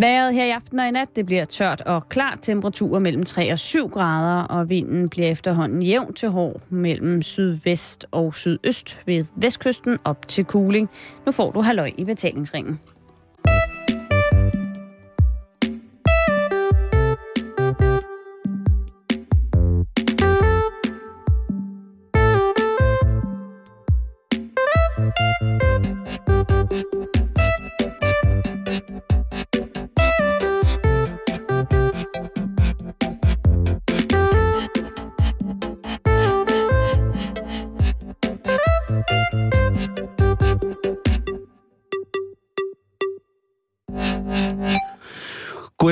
Været her i aften og i nat, det bliver tørt og klart temperaturer mellem 3 og 7 grader, og vinden bliver efterhånden jævn til hård mellem sydvest og sydøst ved vestkysten op til Kuling. Nu får du halløj i betalingsringen.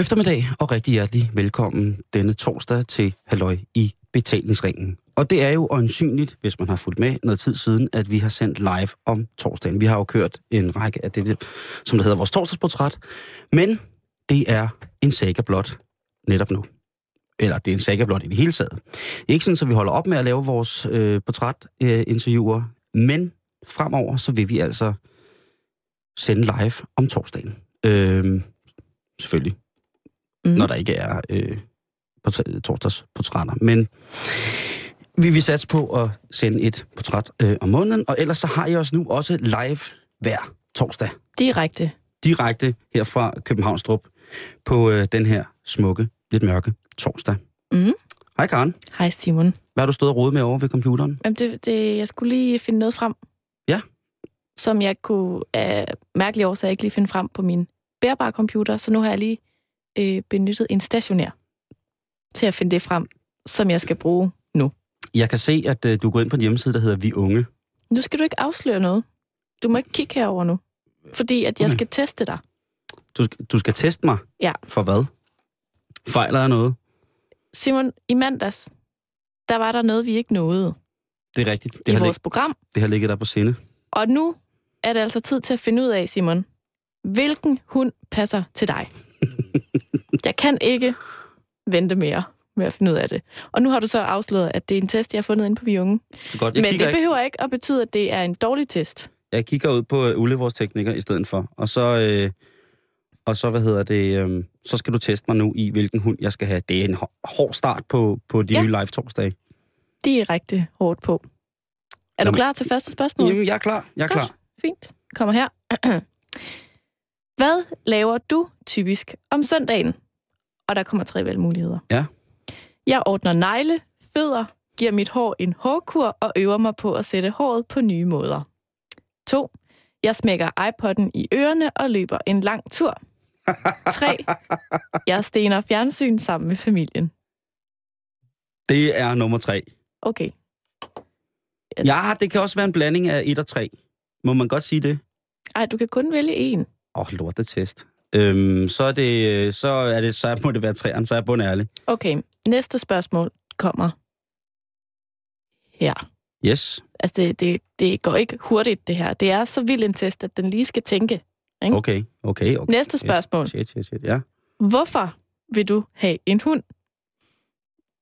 Eftermiddag og rigtig hjertelig velkommen denne torsdag til Halløj i betalingsringen. Og det er jo øjensynligt, hvis man har fulgt med noget tid siden, at vi har sendt live om torsdagen. Vi har jo kørt en række af det, som det hedder vores torsdagsportræt. Men det er en saga blot netop nu. Eller det er en saga blot i det hele taget. Ikke sådan, så vi holder op med at lave vores øh, portrætinterviewer, øh, men fremover så vil vi altså sende live om torsdagen. Øh, selvfølgelig mm. når der ikke er øh, torsdags portrætter. Men vi vil satse på at sende et portræt øh, om måneden, og ellers så har jeg os nu også live hver torsdag. Direkte. Direkte her fra Københavnstrup på øh, den her smukke, lidt mørke torsdag. Mm. Hej Karen. Hej Simon. Hvad har du stået og rodet med over ved computeren? Jamen det, det, jeg skulle lige finde noget frem. Ja. Som jeg kunne af mærkelige årsager ikke lige finde frem på min bærbare computer, så nu har jeg lige øh, benyttet en stationær til at finde det frem, som jeg skal bruge nu. Jeg kan se, at øh, du er gået ind på en hjemmeside, der hedder Vi Unge. Nu skal du ikke afsløre noget. Du må ikke kigge herover nu, fordi at jeg skal teste dig. Du, du skal teste mig? Ja. For hvad? Fejler jeg noget? Simon, i mandags, der var der noget, vi ikke nåede. Det er rigtigt. Det I har vores lig- program. Det har ligget der på sinde. Og nu er det altså tid til at finde ud af, Simon, hvilken hund passer til dig. Jeg kan ikke vente mere med at finde ud af det. Og nu har du så afsløret, at det er en test, jeg har fundet inde på Vi Unge. Godt. Men det behøver ikke at betyde, at det er en dårlig test. Jeg kigger ud på uh, Ulle, vores tekniker, i stedet for. Og så, øh, og så hvad hedder det, øh, så skal du teste mig nu i, hvilken hund jeg skal have. Det er en hård start på, på de ja. nye live torsdage. Direkte hårdt på. Er Jamen, du klar til første spørgsmål? Jamen, jeg er klar. Jeg er Godt. klar. Fint. Kommer her. Hvad laver du typisk om søndagen? Og der kommer tre valgmuligheder. Ja. Jeg ordner negle, fødder, giver mit hår en hårkur og øver mig på at sætte håret på nye måder. 2. Jeg smækker iPod'en i ørerne og løber en lang tur. 3. Jeg stener fjernsyn sammen med familien. Det er nummer 3. Okay. Ja, det kan også være en blanding af 1 og 3. Må man godt sige det? Nej, du kan kun vælge en. Åh, oh, lortetest. Øhm, så, er det, så, er det, så må det være træerne, så er jeg bund ærlig. Okay, næste spørgsmål kommer her. Yes. Altså, det, det, det går ikke hurtigt, det her. Det er så vild en test, at den lige skal tænke. Ikke? Okay, okay, okay. Næste spørgsmål. Shit, shit, shit, ja. Hvorfor vil du have en hund?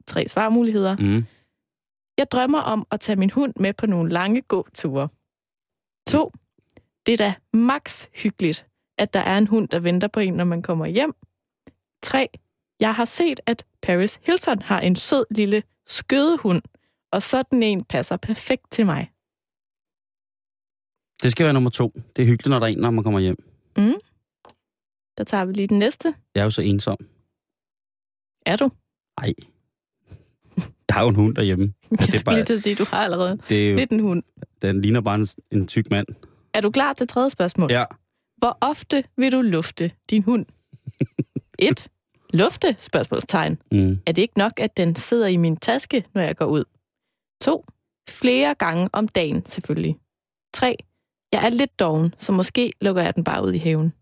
Tre svarmuligheder. Mm. Jeg drømmer om at tage min hund med på nogle lange gåture. To. Det er da max hyggeligt at der er en hund, der venter på en, når man kommer hjem. 3. Jeg har set, at Paris Hilton har en sød lille skødehund, og sådan en passer perfekt til mig. Det skal være nummer to. Det er hyggeligt, når der er en, når man kommer hjem. Mm. Der tager vi lige den næste. Jeg er jo så ensom. Er du? Nej. Jeg har jo en hund derhjemme. Jeg det er bare, lige til at sige, du har allerede det er jo, lidt en hund. Den ligner bare en, en tyk mand. Er du klar til tredje spørgsmål? Ja. Hvor ofte vil du lufte din hund? 1. Lufte? Spørgsmålstegn. Mm. Er det ikke nok, at den sidder i min taske, når jeg går ud? 2. Flere gange om dagen, selvfølgelig. 3. Jeg er lidt doven, så måske lukker jeg den bare ud i haven.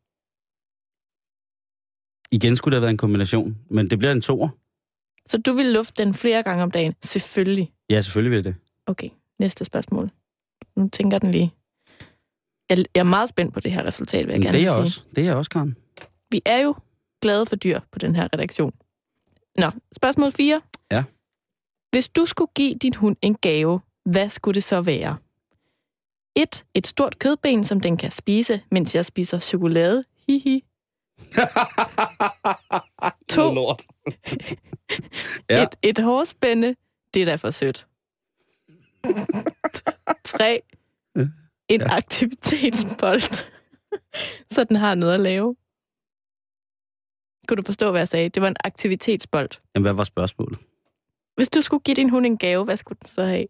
Igen skulle det have været en kombination, men det bliver en toer. Så du vil lufte den flere gange om dagen? Selvfølgelig. Ja, selvfølgelig vil det. Okay, næste spørgsmål. Nu tænker den lige. Jeg, er meget spændt på det her resultat, vil jeg gerne det er sige. Også. Det er også, Karen. Vi er jo glade for dyr på den her redaktion. Nå, spørgsmål 4. Ja. Hvis du skulle give din hund en gave, hvad skulle det så være? 1. Et stort kødben, som den kan spise, mens jeg spiser chokolade. Hihi. To. Lort. Ja. Ja. Et, et hårspænde, det er da for sødt. Tre. En Ja. aktivitetsbold, så den har noget at lave. Kunne du forstå, hvad jeg sagde? Det var en aktivitetsbold. Jamen, hvad var spørgsmålet? Hvis du skulle give din hund en gave, hvad skulle den så have?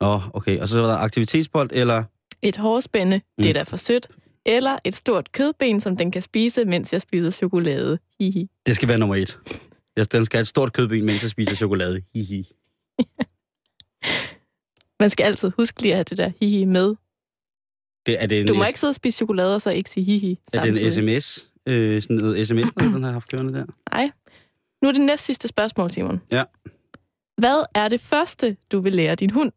Åh, oh, okay. Og så var der aktivitetsbold, eller... Et hårspænde, det er Mm. da for sødt. Eller et stort kødben, som den kan spise, mens jeg spiser chokolade. Hihi. Det skal være nummer et. Jeg den skal have et stort kødben, mens jeg spiser chokolade. Hihi. Man skal altid huske lige at have det der hihi med. Det, er det en, Du må ikke sidde og spise chokolade, og så ikke sige hihi er det en sms? Øh, sådan noget sms, den har haft kørende der? Nej. Nu er det næst sidste spørgsmål, Simon. Ja. Hvad er det første, du vil lære din hund?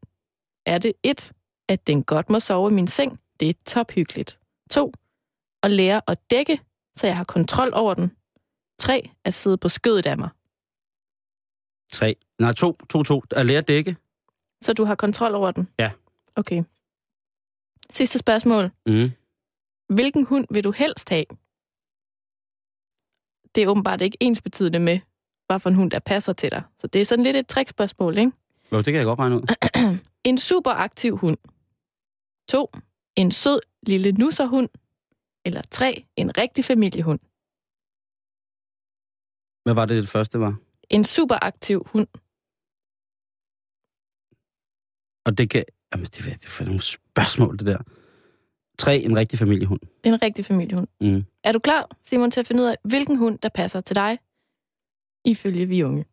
Er det et, at den godt må sove i min seng? Det er tophyggeligt. To, at lære at dække, så jeg har kontrol over den. Tre, at sidde på skødet af mig, Tre. Nej, to, to, to. At lære at dække. så du har kontrol over den. Ja. Okay. Sidste spørgsmål. Mm. Hvilken hund vil du helst have? Det er åbenbart ikke ens betydende med, hvad for en hund, der passer til dig. Så det er sådan lidt et trickspørgsmål, ikke? Jo, det kan jeg godt regne ud. En superaktiv hund. 2. En sød lille nusserhund. Eller 3. En rigtig familiehund. Hvad var det, det første var? En superaktiv hund. Og det kan... Jamen, det, det er for nogle spørgsmål, det der. Tre, en rigtig familiehund. En rigtig familiehund. Mm. Er du klar, Simon, til at finde ud af, hvilken hund, der passer til dig? Ifølge vi unge.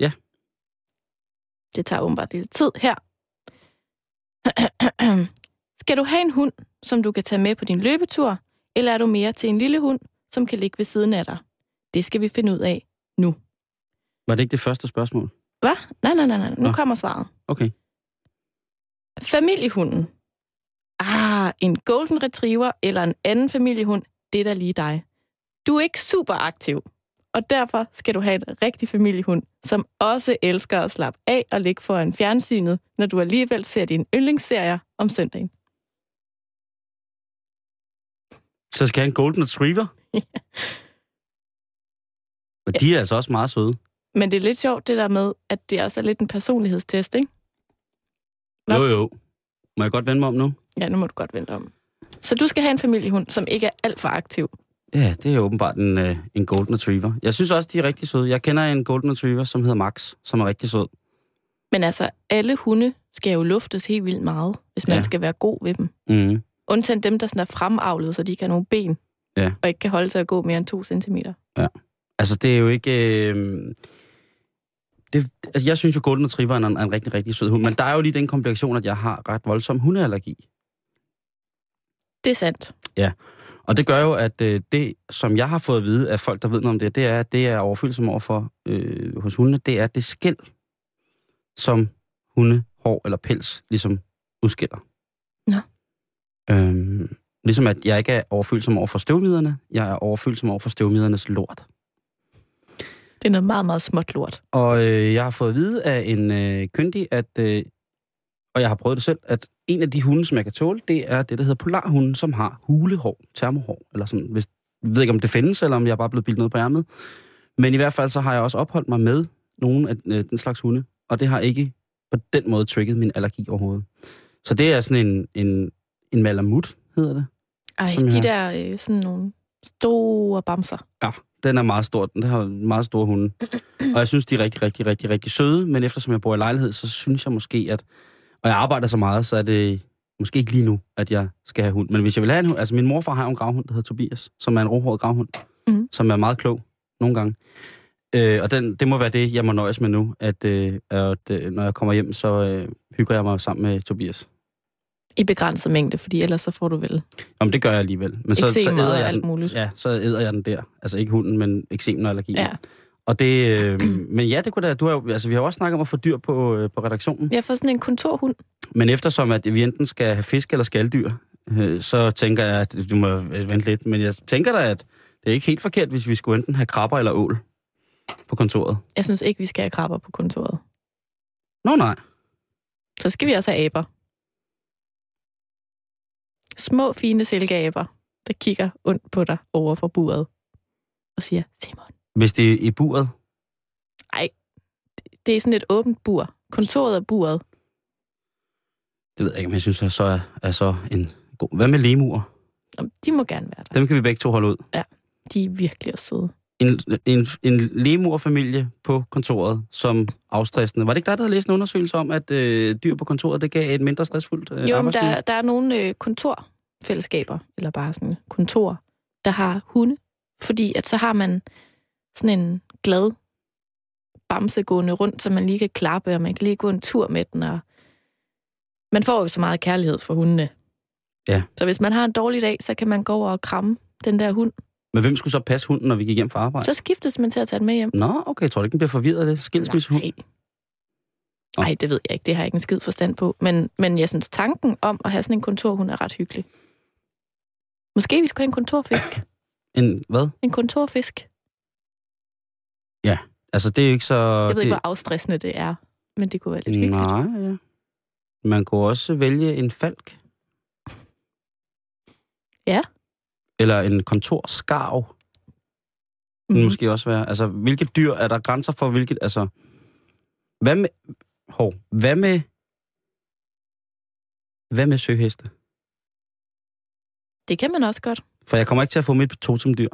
Ja. Det tager åbenbart lidt tid her. Skal du have en hund, som du kan tage med på din løbetur, eller er du mere til en lille hund, som kan ligge ved siden af dig? Det skal vi finde ud af nu. Var det ikke det første spørgsmål? Hvad? Nej, nej, nej, nej. Nu Nå. kommer svaret. Okay. Familiehunden. Ah, en golden retriever eller en anden familiehund, det er da lige dig. Du er ikke super aktiv, og derfor skal du have en rigtig familiehund, som også elsker at slappe af og ligge foran fjernsynet, når du alligevel ser dine yndlingsserier om søndagen. Så skal jeg en Golden Retriever? Og de er altså også meget søde. Men det er lidt sjovt det der med, at det også er lidt en personlighedstest, ikke? Hvad? Jo, jo. Må jeg godt vende mig om nu? Ja, nu må du godt vente om. Så du skal have en familiehund, som ikke er alt for aktiv. Ja, det er åbenbart en, øh, en Golden Retriever. Jeg synes også, de er rigtig søde. Jeg kender en Golden Retriever, som hedder Max, som er rigtig sød. Men altså, alle hunde skal jo luftes helt vildt meget, hvis man Ja. skal være god ved dem. Mm. Undtagen dem, der sådan er fremavlet, så de kan have nogle ben. Ja. Og ikke kan holde sig at gå mere end to centimeter. Altså, det er jo ikke... Øh... Det, altså, jeg synes jo, Golden Retriever er en, er en rigtig, rigtig sød hund. Men der er jo lige den komplikation, at jeg har ret voldsom hundeallergi. Det er sandt. Og det gør jo, at øh, det, som jeg har fået at vide af folk, der ved noget om det, det er, at det er overfølsom over for øh, hos hundene, det er det skæld, som hunde, hår eller pels ligesom udskiller. Nå. Øhm, ligesom at jeg ikke er overfølsom over for støvmiderne, jeg er overfølsom over for støvmidernes lort. Det er noget meget, meget småt lort. Og øh, jeg har fået at vide af en øh, kyndig, at, øh, og jeg har prøvet det selv, at en af de hunde, som jeg kan tåle, det er det, der hedder polarhunden, som har hulehår, termohår, eller sådan. Hvis, jeg ved ikke, om det findes, eller om jeg er bare blevet bildet noget på ærmet. Men i hvert fald så har jeg også opholdt mig med nogle af øh, den slags hunde, og det har ikke på den måde trigget min allergi overhovedet. Så det er sådan en, en, en malamut, hedder det. Ej, de jeg- der øh, sådan nogle store bamser. Ja, den er meget stor. Den har meget store hunde. Og jeg synes, de er rigtig, rigtig, rigtig, rigtig søde. Men eftersom jeg bor i lejlighed, så synes jeg måske, at... Og jeg arbejder så meget, så er det måske ikke lige nu, at jeg skal have hund. Men hvis jeg vil have en hund... Altså, min morfar har jo en gravhund, der hedder Tobias, som er en rohåret gravhund, Mhm. som er meget klog nogle gange. Øh, og den, det må være det, jeg må nøjes med nu, at, øh, at øh, når jeg kommer hjem, så øh, hygger jeg mig sammen med Tobias. I begrænset mængde, fordi ellers så får du vel Jamen, det gør jeg alligevel. Men så, så æder jeg alt den, muligt. Ja, så æder jeg den der. Altså ikke hunden, men eksemen og allergi. Ja. Og det, øh, men ja, det kunne da, du har, altså, vi har også snakket om at få dyr på, øh, på redaktionen. Jeg får sådan en kontorhund. Men eftersom, at vi enten skal have fisk eller skalddyr, øh, så tænker jeg, at du må vente lidt. Men jeg tænker da, at det er ikke helt forkert, hvis vi skulle enten have krabber eller ål på kontoret. Jeg synes ikke, vi skal have krabber på kontoret. Nå nej. Så skal vi også have aber. Små, fine silkeaber. Der kigger ondt på dig over for buret og siger, Simon. Hvis det er i buret, Nej, det er sådan et åbent bur. Kontoret er buret. det ved jeg ikke, men jeg synes, at så er, er så en god... Hvad med lemurer? Nå, De må gerne være der. Dem kan vi begge to holde ud. De er virkelig også søde. En, en, en lemurfamilie på kontoret som afstressende. Var det ikke dig, der havde læst en undersøgelse om, at øh, dyr på kontoret, det gav et mindre stressfuldt øh, Jo, men der, der er nogle øh, kontorfællesskaber, eller bare sådan kontor, der har hunde. Fordi at så har man sådan en glad bamse gående rundt, så man lige kan klappe, og man kan lige gå en tur med den. Og man får jo så meget kærlighed for hundene. Ja. Så hvis man har en dårlig dag, så kan man gå over og kramme den der hund. Men hvem skulle så passe hunden, når vi gik hjem fra arbejde? Så skiftes man til at tage den med hjem. Nå, okay, jeg tror du ikke, den bliver forvirret af det? Skilsmissehund? Nej. Nej, det ved jeg ikke. Det har jeg ikke en skid forstand på. Men, men jeg synes, tanken om at have sådan en kontorhund er ret hyggelig. Måske vi skulle have en kontorfisk. En hvad? En kontorfisk. Altså, det er ikke så... Jeg ved det, ikke, hvor afstressende det er, men det kunne være lidt hyggeligt. Nej, ja. Man kunne også vælge en falk. Ja. Eller en kontorskarv. Mm. Mhm. Måske også være. Altså, hvilke dyr er der grænser for, hvilket... Altså, hvad med... Hov, hvad med... Hvad med søheste? Det kan man også godt. For jeg kommer ikke til at få mit totemdyr.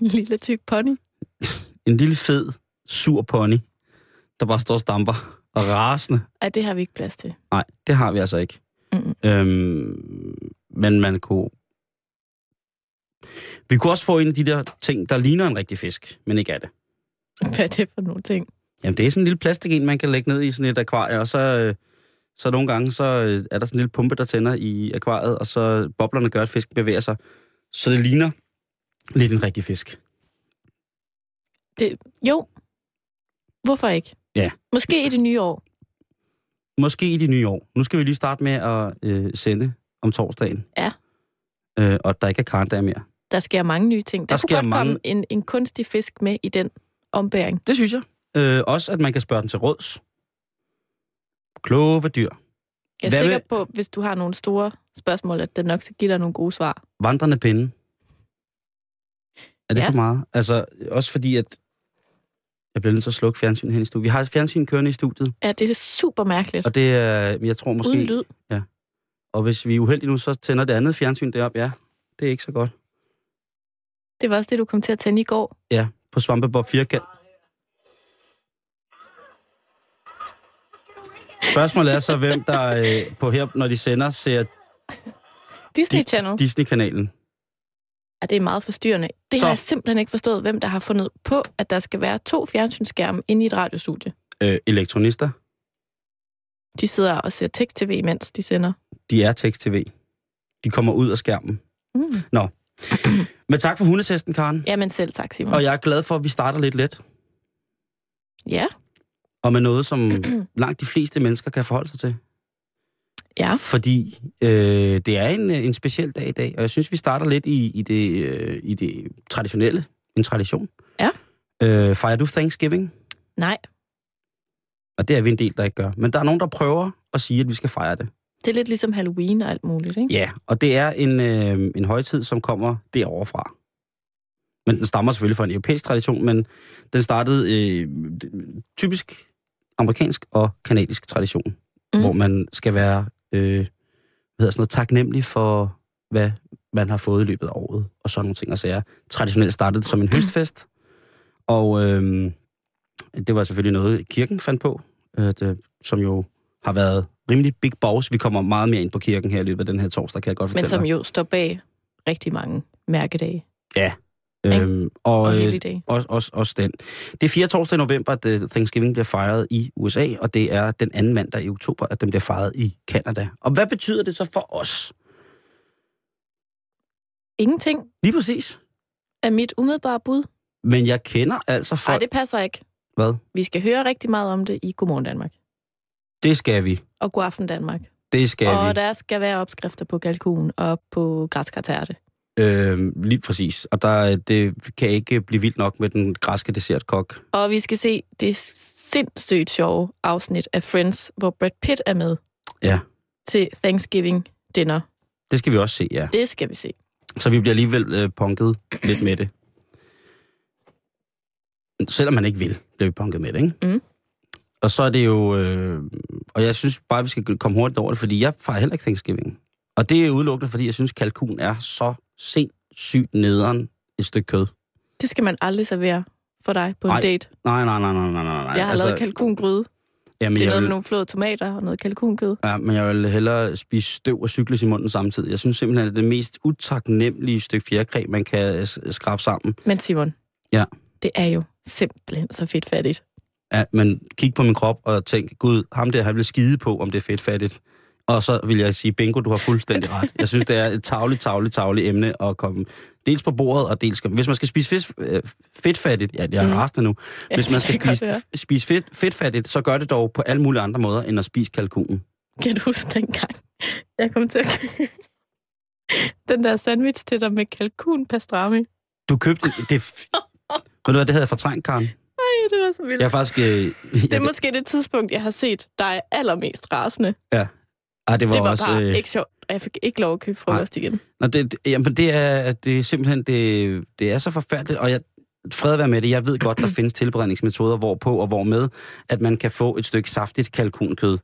En lille tyk pony. En lille fed, sur pony, der bare står og stamper og rasende. Ej, det har vi ikke plads til. Nej, det har vi altså ikke. Mm. Øhm, men man kunne... Vi kunne også få en af de der ting, der ligner en rigtig fisk, men ikke er det. Hvad er det for nogle ting? Jamen, det er sådan en lille plastik en, man kan lægge ned i sådan et akvarie, og så, øh, så nogle gange, så øh, er der sådan en lille pumpe, der tænder i akvariet, og så boblerne gør, at fisken bevæger sig. Så det ligner lidt en rigtig fisk. Det, jo. Hvorfor ikke? Ja. Måske i det nye år. Måske i de nye år. Nu skal vi lige starte med at øh, sende om torsdagen. Ja. Øh, og der ikke er karndag mere. Der sker mange nye ting. Der, Der kunne godt mange- komme en, en kunstig fisk med i den ombæring. Det synes jeg. Øh, også, at man kan spørge den til råds. Kloge dyr. Jeg er Hvad sikker med- på, hvis du har nogle store spørgsmål, at den nok skal give dig nogle gode svar. Vandrende pinde. Er det Ja. ja. for meget? Altså, også fordi, at jeg bliver nødt til at slukke fjernsyn hen i studiet. Vi har et fjernsyn kørende i studiet, Ja, det er super mærkeligt. og det er, jeg tror måske... Uden lyd. Og hvis vi er uheldige nu, så tænder det andet fjernsyn derop. Ja, det er ikke så godt. Det var også det, du kom til at tænde i går. Ja, på Svampebob firkant. Spørgsmålet er så, hvem der øh, på her, når de sender, ser Disney Di- Channel. Disney-kanalen. Ja, det er meget forstyrrende. Det Så- har jeg simpelthen ikke forstået, hvem der har fundet på, at der skal være to fjernsynsskærme inde i et radiostudie. Øh, elektronister, De sidder og ser tekst-tv, mens de sender. de er tekst-tv. De kommer ud af skærmen. Mm. Men tak for hundetesten, Karen. Jamen selv tak, Simon. Og jeg er glad for, at vi starter lidt let. Ja, Og med noget, som langt de fleste mennesker kan forholde sig til. ja. Fordi øh, det er en, en speciel dag i dag, og jeg synes, vi starter lidt i, i, det, øh, i det traditionelle. En tradition. Ja. Øh, fejrer du Thanksgiving? Nej, Og det er vi en del, der ikke gør. Men der er nogen, der prøver at sige, at vi skal fejre det. Det er lidt ligesom Halloween og alt muligt, ikke? Ja, og det er en, øh, en højtid, som kommer derovre fra. Men den stammer selvfølgelig fra en europæisk tradition, men den startede øh, typisk amerikansk og kanadisk tradition, Mm. hvor man skal være øh, hvad hedder sådan noget, taknemmelig for, hvad man har fået i løbet af året, og sådan nogle ting og sager. Traditionelt startede det som en høstfest, og øh, det var selvfølgelig noget, kirken fandt på, øh, det, som jo har været rimelig big boss. Vi kommer meget mere ind på kirken her i løbet af den her torsdag, kan jeg godt Men fortælle som dig. jo står bag rigtig mange mærkedage Øhm, og og øh, også, også, også den. Det er 4. torsdag i november, at øh, Thanksgiving bliver fejret i USA, og det er den anden mandag i oktober, at den bliver fejret i Canada. Og hvad betyder det så for os? Ingenting Lige præcis. er mit umiddelbare bud. Men jeg kender altså Nej, folk... det passer ikke. Hvad? Vi skal høre rigtig meget om det i Godmorgen Danmark. Det skal vi. Og Godaften Danmark. Det skal og vi. der skal være opskrifter på kalkun og på græskartærte. Øhm, lige præcis. Og der, det kan ikke blive vildt nok med den græske dessertkok. Og vi skal se det sindssygt sjove afsnit af Friends, hvor Brad Pitt er med Ja. til Thanksgiving dinner. Det skal vi også se, ja. Det skal vi se. Så vi bliver alligevel øh, punket lidt med det. Selvom man ikke vil, bliver vi punket med det, ikke? Mm. Og så er det jo... Øh, og jeg synes bare, vi skal komme hurtigt over det, fordi jeg fejrer heller ikke Thanksgiving. Og det er udelukkende, fordi jeg synes, kalkun er så sindssygt nederen et stykke kød. Det skal man aldrig servere for dig på en Nej, date. Nej, nej, nej, nej, nej, nej. Jeg har altså, lavet kalkungryde. jamen, Det er noget med vil, nogle flåede tomater og noget kalkunkød. ja, men jeg vil hellere spise støv og cykles i munden samtidig. Jeg synes simpelthen, at det er det mest utaknemmelige stykke fjerkræ, man kan skrabe sammen. Men Simon, Ja. det er jo simpelthen så fedtfattigt. Ja, men kig på min krop og tænk, gud, ham der, han vil skide på, om det er fedtfattigt. Og så vil jeg sige, bingo, du har fuldstændig ret. Jeg synes, det er et tavligt, tavligt, tavligt emne at komme dels på bordet, og dels... Hvis man skal spise fisk, øh, fedtfattigt, ja, jeg er Mm. nu. Hvis man skal spise, spise fedt, fedtfattigt, så gør det dog på alle mulige andre måder, end at spise kalkunen. Kan du huske dengang, jeg kom til at den der sandwich til dig med kalkun pastrami? Du købte... Det, ved du hvad, det havde jeg fortrængt, Karen. Det var så vildt. Jeg er faktisk... Øh, Det er jeg, måske det tidspunkt, jeg har set dig allermest rasende. ah, det var, Det var også... bare øh, ikke sjovt. og Jeg fik ikke lov at købe frokost igen. Nå, det, det- jamen, det er, det er simpelthen, det, det er så forfærdeligt, og jeg, fred være med det, jeg ved godt, der findes tilberedningsmetoder, hvorpå og hvor med, at man kan få et stykke saftigt kalkunkød.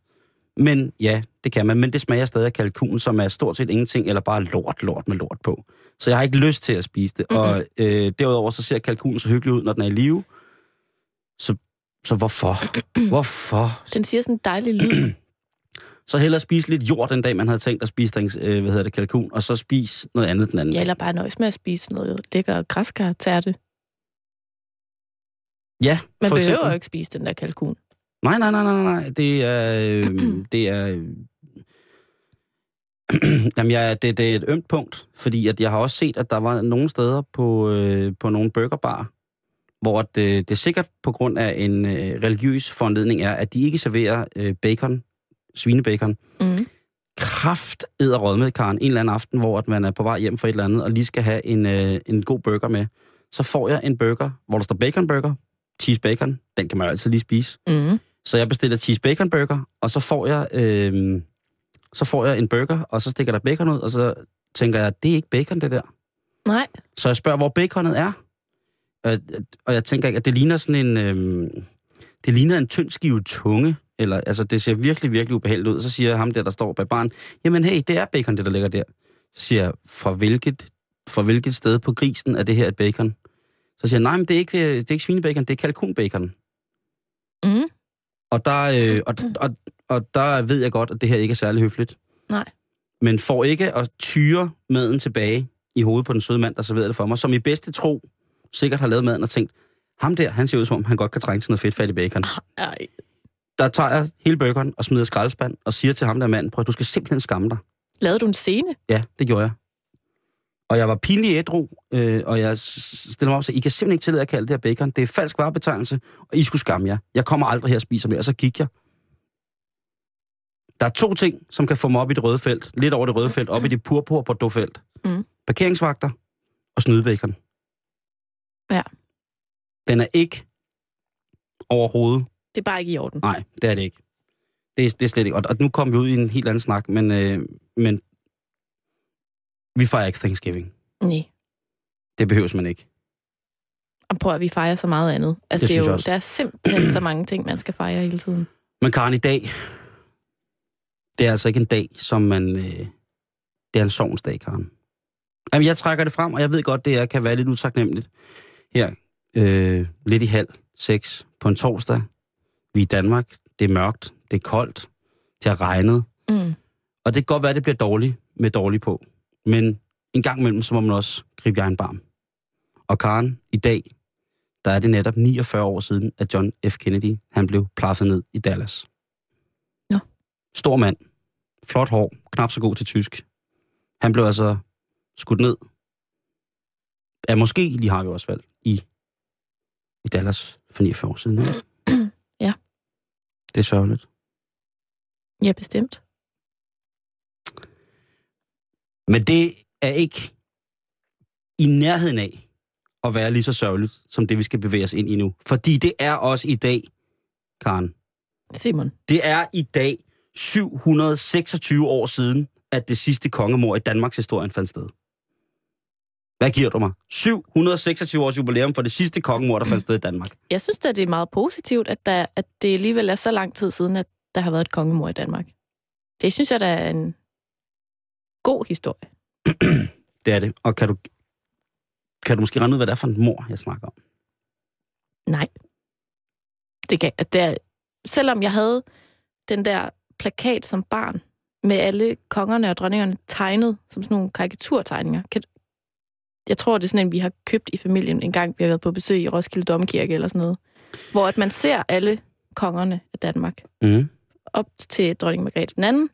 Men ja, det kan man, men det smager stadig af kalkun, som er stort set ingenting, eller bare lort, lort med lort på. Så jeg har ikke lyst til at spise det. Mm-hmm. Og øh, derudover så ser kalkunen så hyggelig ud, når den er i live. Så, hvorfor? Hvorfor? Den siger sådan en dejlig lyd. Så hellere spise lidt jord den dag, man havde tænkt at spise den, øh, hvad hedder det, kalkun, og så spise noget andet den anden Ja, eller bare nøjes med at spise noget lækker græskartærte. Ja, Man for behøver eksempel. jo ikke spise den der kalkun. Nej, nej, nej, nej, nej. Det er... Øh, det er... Øh, Jamen, jeg, det, det er et ømt punkt, fordi at jeg har også set, at der var nogle steder på, øh, på nogle burgerbar, hvor det, det sikkert på grund af en øh, religiøs foranledning er, at de ikke serverer øh, bacon, svinebacon, Mm. kraft æder med Karen, en eller anden aften, hvor at man er på vej hjem for et eller andet, og lige skal have en, øh, en god burger med. Så får jeg en burger, hvor der står bacon burger, cheese bacon, den kan man jo altid lige spise. Mm. Så jeg bestiller cheese bacon burger, og så får jeg, øh, så får jeg en burger, og så stikker der bacon ud, og så tænker jeg, det er ikke bacon, det der. Nej, Så jeg spørger, hvor baconet er. Og, og jeg tænker ikke, at det ligner sådan en... Øh, det ligner en tynd skive tunge, eller altså det ser virkelig, virkelig ubehageligt ud. Så siger ham der, der står bag barn, jamen hey, det er bacon, det der ligger der. Så siger jeg, fra hvilket, fra hvilket sted på grisen er det her et bacon? Så siger jeg, nej, men det er ikke, øh, det er ikke svinebacon, det er kalkunbacon. mm. Og der, øh, og, og, og der ved jeg godt, at det her ikke er særlig høfligt. Nej. Men for ikke at tyre maden tilbage i hovedet på den søde mand, der serverede det for mig, som i bedste tro sikkert har lavet maden og tænkt, ham der, han ser ud som om, han godt kan trænge til noget fedtfattig bacon. Ej. Der tager jeg hele burgeren og smider skraldespand og siger til ham der mand, prøv at du skal simpelthen skamme dig. Lavede du en scene? Ja, det gjorde jeg. Og jeg var pinlig ædru, øh, og jeg stiller mig op og sagde, I kan simpelthen ikke tillade at kalde det her bacon. Det er falsk varebetegnelse, og I skulle skamme jer. Jeg kommer aldrig her og spiser mere. Og så gik jeg. Der er to ting, som kan få mig op i det røde felt. Lidt over det røde felt, op i det purpur på felt. Mm. Parkeringsvagter og snydebacon. Ja. Den er ikke overhovedet. Det er bare ikke i orden. Nej, det er det ikke. Det er, det er slet ikke. Og, og nu kommer vi ud i en helt anden snak, men, øh, men vi fejrer ikke Thanksgiving. Nej. Det behøves man ikke. Og prøv at vi fejrer så meget andet. Altså, Det det, er jo, også. der er simpelthen så mange ting, man skal fejre hele tiden. Men Karen, i dag, det er altså ikke en dag, som man... Øh, det er en sovnsdag, Karen. Jamen, jeg trækker det frem, og jeg ved godt, det er, kan være lidt utaknemmeligt. Her, øh, lidt i halv seks på en torsdag. Vi er i Danmark. Det er mørkt. Det er koldt. Det har regnet. Mm. Og det kan godt være, det bliver dårligt med dårligt på. Men en gang imellem, så må man også gribe jer en barm. Og Karen, i dag, der er det netop 49 år siden, at John F. Kennedy, han blev plaffet ned i Dallas. Nå. Stor mand. Flot hår. Knap så god til tysk. Han blev altså skudt ned. Ja, måske lige har vi også valgt i, i Dallas for 49 år siden. Ikke? Ja. Det er sørgeligt. Ja, bestemt. Men det er ikke i nærheden af at være lige så sørgeligt, som det vi skal bevæge os ind i nu. Fordi det er også i dag, Karen, Simon. det er i dag 726 år siden, at det sidste kongemord i Danmarks historie fandt sted. Hvad giver du mig? 726 års jubilæum for det sidste kongemor, der fandt sted i Danmark. Jeg synes at det er meget positivt, at, der, at det alligevel er så lang tid siden, at der har været et kongemor i Danmark. Det synes jeg, der er en god historie. Det er det. Og kan du, kan du måske regne ud, hvad det er for en mor, jeg snakker om? Nej. Det kan, det er, selvom jeg havde den der plakat som barn, med alle kongerne og dronningerne tegnet som sådan nogle karikaturtegninger. Kan, jeg tror, det er sådan en, vi har købt i familien en gang, vi har været på besøg i Roskilde Domkirke eller sådan noget. Hvor at man ser alle kongerne af Danmark. Mm. Op til dronning Margrethe den anden.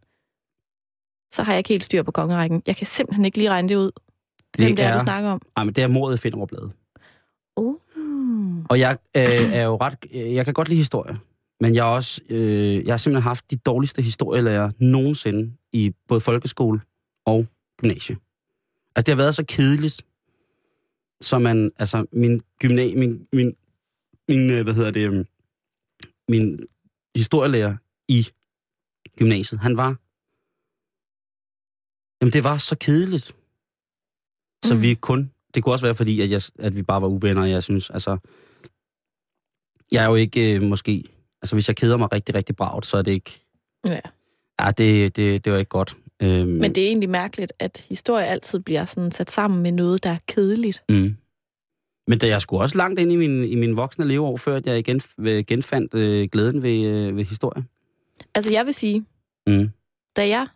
Så har jeg ikke helt styr på kongerækken. Jeg kan simpelthen ikke lige regne det ud. Det Hvem det er, er- du snakker om. Ej, men det er mordet i Finderup-bladet. Uh. Og jeg øh, er jo ret... øh, Jeg kan godt lide historie. Men jeg har også... Øh, jeg har simpelthen haft de dårligste historielærer nogensinde i både folkeskole og gymnasie. Altså, det har været så kedeligt, så man... Altså, min gymna... Min, min, min øh, hvad hedder det... øhm, Min historielærer i gymnasiet, han var... Jamen, det var så kedeligt. Så Mm. vi kun... Det kunne også være, fordi at, jeg, at vi bare var uvenner. Jeg synes, altså... Jeg er jo ikke øh, måske... Altså, hvis jeg keder mig rigtig, rigtig bragt, så er det ikke... Ja. Ja, det, det, det var ikke godt. Øhm, Men det er egentlig mærkeligt, at historie altid bliver sådan sat sammen med noget, der er kedeligt. Mm. Men da jeg skulle også langt ind i min, i min voksne leveår, før jeg igen, øh, genfandt øh, glæden ved, øh, ved historie. Altså, jeg vil sige, Mm. da jeg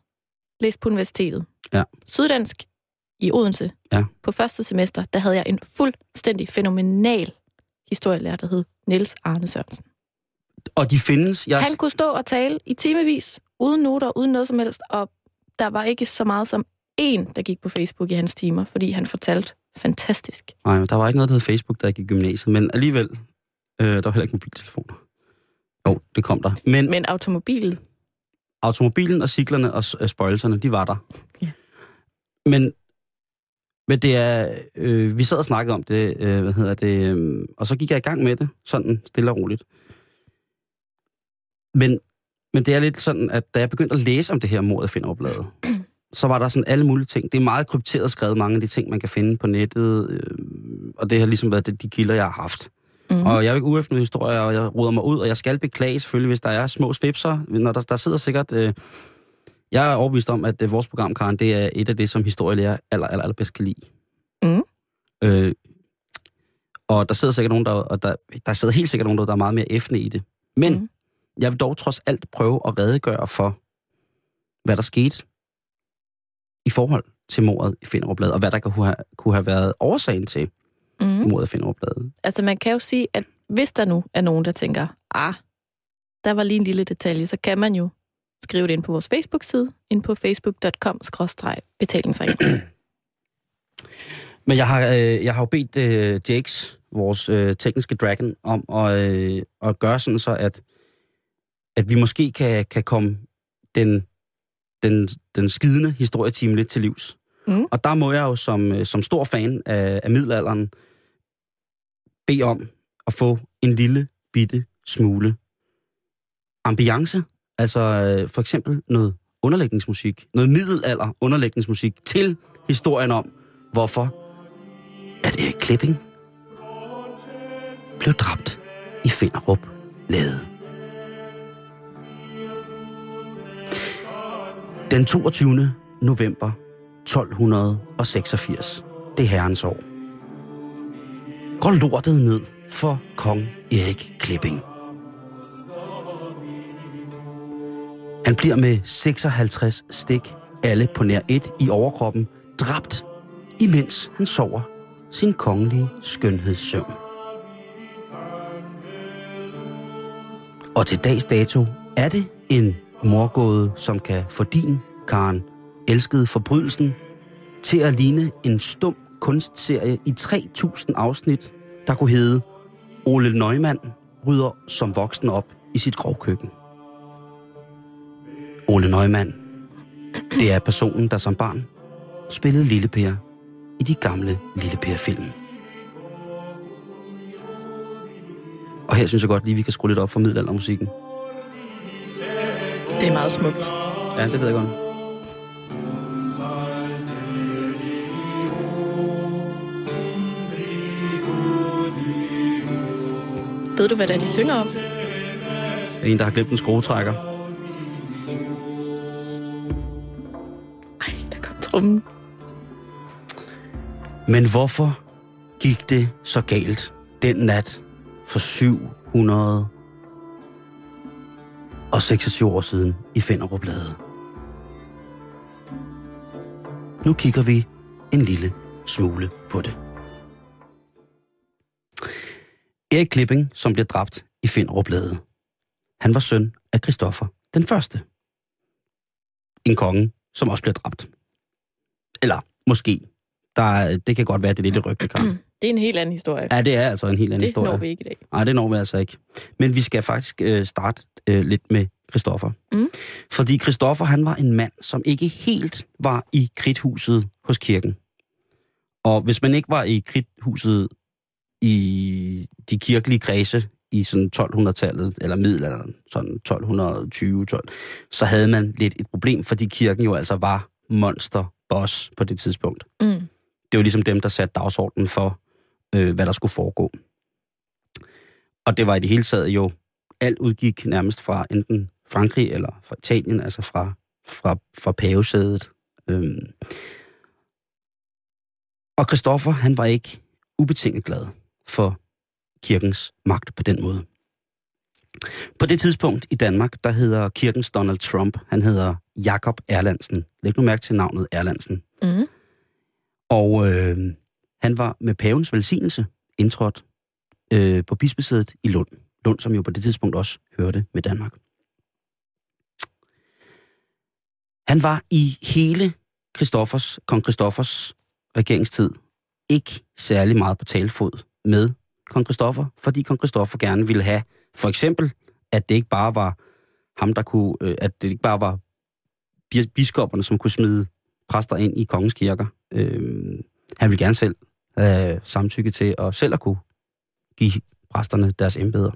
læste på universitetet, Ja. Syddansk i Odense, Ja. på første semester, der havde jeg en fuldstændig fænomenal historielærer, der hed Niels Arne Sørensen. Og de findes. Jeg, Han kunne stå og tale i timevis, uden noter, uden noget som helst, og der var ikke så meget som en, der gik på Facebook i hans timer, fordi han fortalte fantastisk. Nej, men der var ikke noget, der hed Facebook, da jeg gik i gymnasiet. Men alligevel, øh, der var heller ikke mobiltelefoner. Jo, det kom der. Men Men automobilen, automobilen og cyklerne og spøjelserne, de var der. Ja. Men, men det er, øh, vi sad og snakkede om det, øh, hvad hedder det, øh, og så gik jeg i gang med det, sådan stille og roligt. Men, men det er lidt sådan, at da jeg begyndte at læse om det her mord i Finderup-bladet, så var der sådan alle mulige ting. Det er meget krypteret skrevet, mange af de ting, man kan finde på nettet, øh, og det har ligesom været det, de kilder, jeg har haft. mm. Og jeg er ikke nogle historier, og jeg ruder mig ud, og jeg skal beklage selvfølgelig, hvis der er små svipser. Når der, der sidder sikkert... Øh, jeg er overbevist om, at øh, vores program, Karen, det er et af det, som historielærer aller, aller, aller bedst kan lide. Mm. Øh, og der sidder sikkert nogen, der, og der, der sidder helt sikkert nogen, der, der er meget mere effende i det. Men Mm. Jeg vil dog trods alt prøve at redegøre for, hvad der skete i forhold til mordet i Finderup-bladet, og hvad der kunne have, kunne have været årsagen til Mm. mordet i Finderup-bladet. Altså man kan jo sige, at hvis der nu er nogen, der tænker, ah, der var lige en lille detalje, så kan man jo skrive det ind på vores Facebook-side, ind på facebook.com-betalingsring. Men jeg har, øh, jeg har jo bedt øh, Jakes, vores øh, tekniske dragon, om at, øh, at gøre sådan så, at, at vi måske kan, kan komme den, den, den skidende historietime lidt til livs. Mm. Og der må jeg jo som, øh, som stor fan af, af middelalderen bede om at få en lille bitte smule ambiance. Altså øh, for eksempel noget underlægningsmusik, noget middelalder underlægningsmusik til historien om, hvorfor at Erik Klipping blev dræbt i Finderup Lade. Den 22. november 1286, det er herrens år, går lortet ned for kong Erik Klipping. Han bliver med 56 stik, alle på nær et i overkroppen, dræbt, imens han sover sin kongelige skønhedssøvn. Og til dags dato er det en morgåde, som kan få din, Karen, elskede forbrydelsen, til at ligne en stum kunstserie i 3.000 afsnit, der kunne hedde Ole Neumann rydder som voksen op i sit grovkøkken. Ole Neumann, det er personen, der som barn spillede Lille Per i de gamle Lille Per-film. Og her synes jeg godt lige, vi kan skrue lidt op for middelaldermusikken. Det er meget smukt. Ja, det ved jeg godt. Ved du, hvad det er, de synger om? En, der har glemt en skruetrækker. Ej, der kom trummen. Men hvorfor gik det så galt den nat for 700 og 26 år siden i Finderup Lade? Nu kigger vi en lille smule på det. Erik Klipping, som blev dræbt i Finderup Lade. Han var søn af Christoffer den første. En konge, som også blev dræbt. Eller måske. Der, det kan godt være, det er lidt et. Det er en helt anden historie. Ja, det er altså en helt anden det historie. når vi ikke i dag. Nej, det når vi altså ikke. Men vi skal faktisk øh, starte øh, lidt med Christoffer. Mm. Fordi Christoffer, han var en mand, som ikke helt var i kridthuset hos kirken. Og hvis man ikke var i kridthuset i de kirkelige kredse i sådan 1200-tallet, eller middelalderen, sådan 1220 12, så havde man lidt et problem, fordi kirken jo altså var monster boss på det tidspunkt. Mm. Det var ligesom dem, der satte dagsordenen for, øh, hvad der skulle foregå. Og det var i det hele taget jo, alt udgik nærmest fra enten Frankrig eller fra Italien, altså fra, fra, fra pavesædet. Øhm. Og Christoffer, han var ikke ubetinget glad for kirkens magt på den måde. På det tidspunkt i Danmark, der hedder kirkens Donald Trump, han hedder Jakob Erlandsen. Læg nu mærke til navnet Erlandsen. Mm. Og øh, han var med pavens velsignelse indtrådt øh, på bispesædet i Lund. Lund, som jo på det tidspunkt også hørte med Danmark. Han var i hele Christoffers, kong Christoffers regeringstid ikke særlig meget på talefod med kong Christoffer, fordi kong Christoffer gerne ville have, for eksempel, at det ikke bare var ham, der kunne, øh, at det ikke bare var biskopperne, som kunne smide præster ind i kongens kirker. Øh, han ville gerne selv øh, samtykke til at selv at kunne give præsterne deres embeder.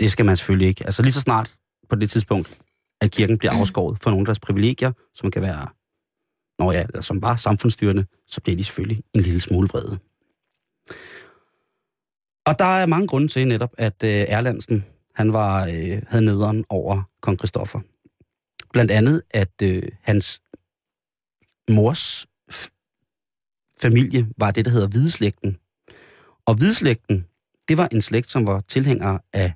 Det skal man selvfølgelig ikke. Altså lige så snart på det tidspunkt, at kirken bliver afskåret for nogle af deres privilegier, som kan være, når ja, eller som var samfundsstyrende, så bliver de selvfølgelig en lille smule vrede. Og der er mange grunde til netop, at øh, Erlandsen, han var, øh, havde nederen over kong Christoffer. Blandt andet, at øh, hans mors familie var det, der hedder hvideslægten. Og hvideslægten, det var en slægt, som var tilhænger af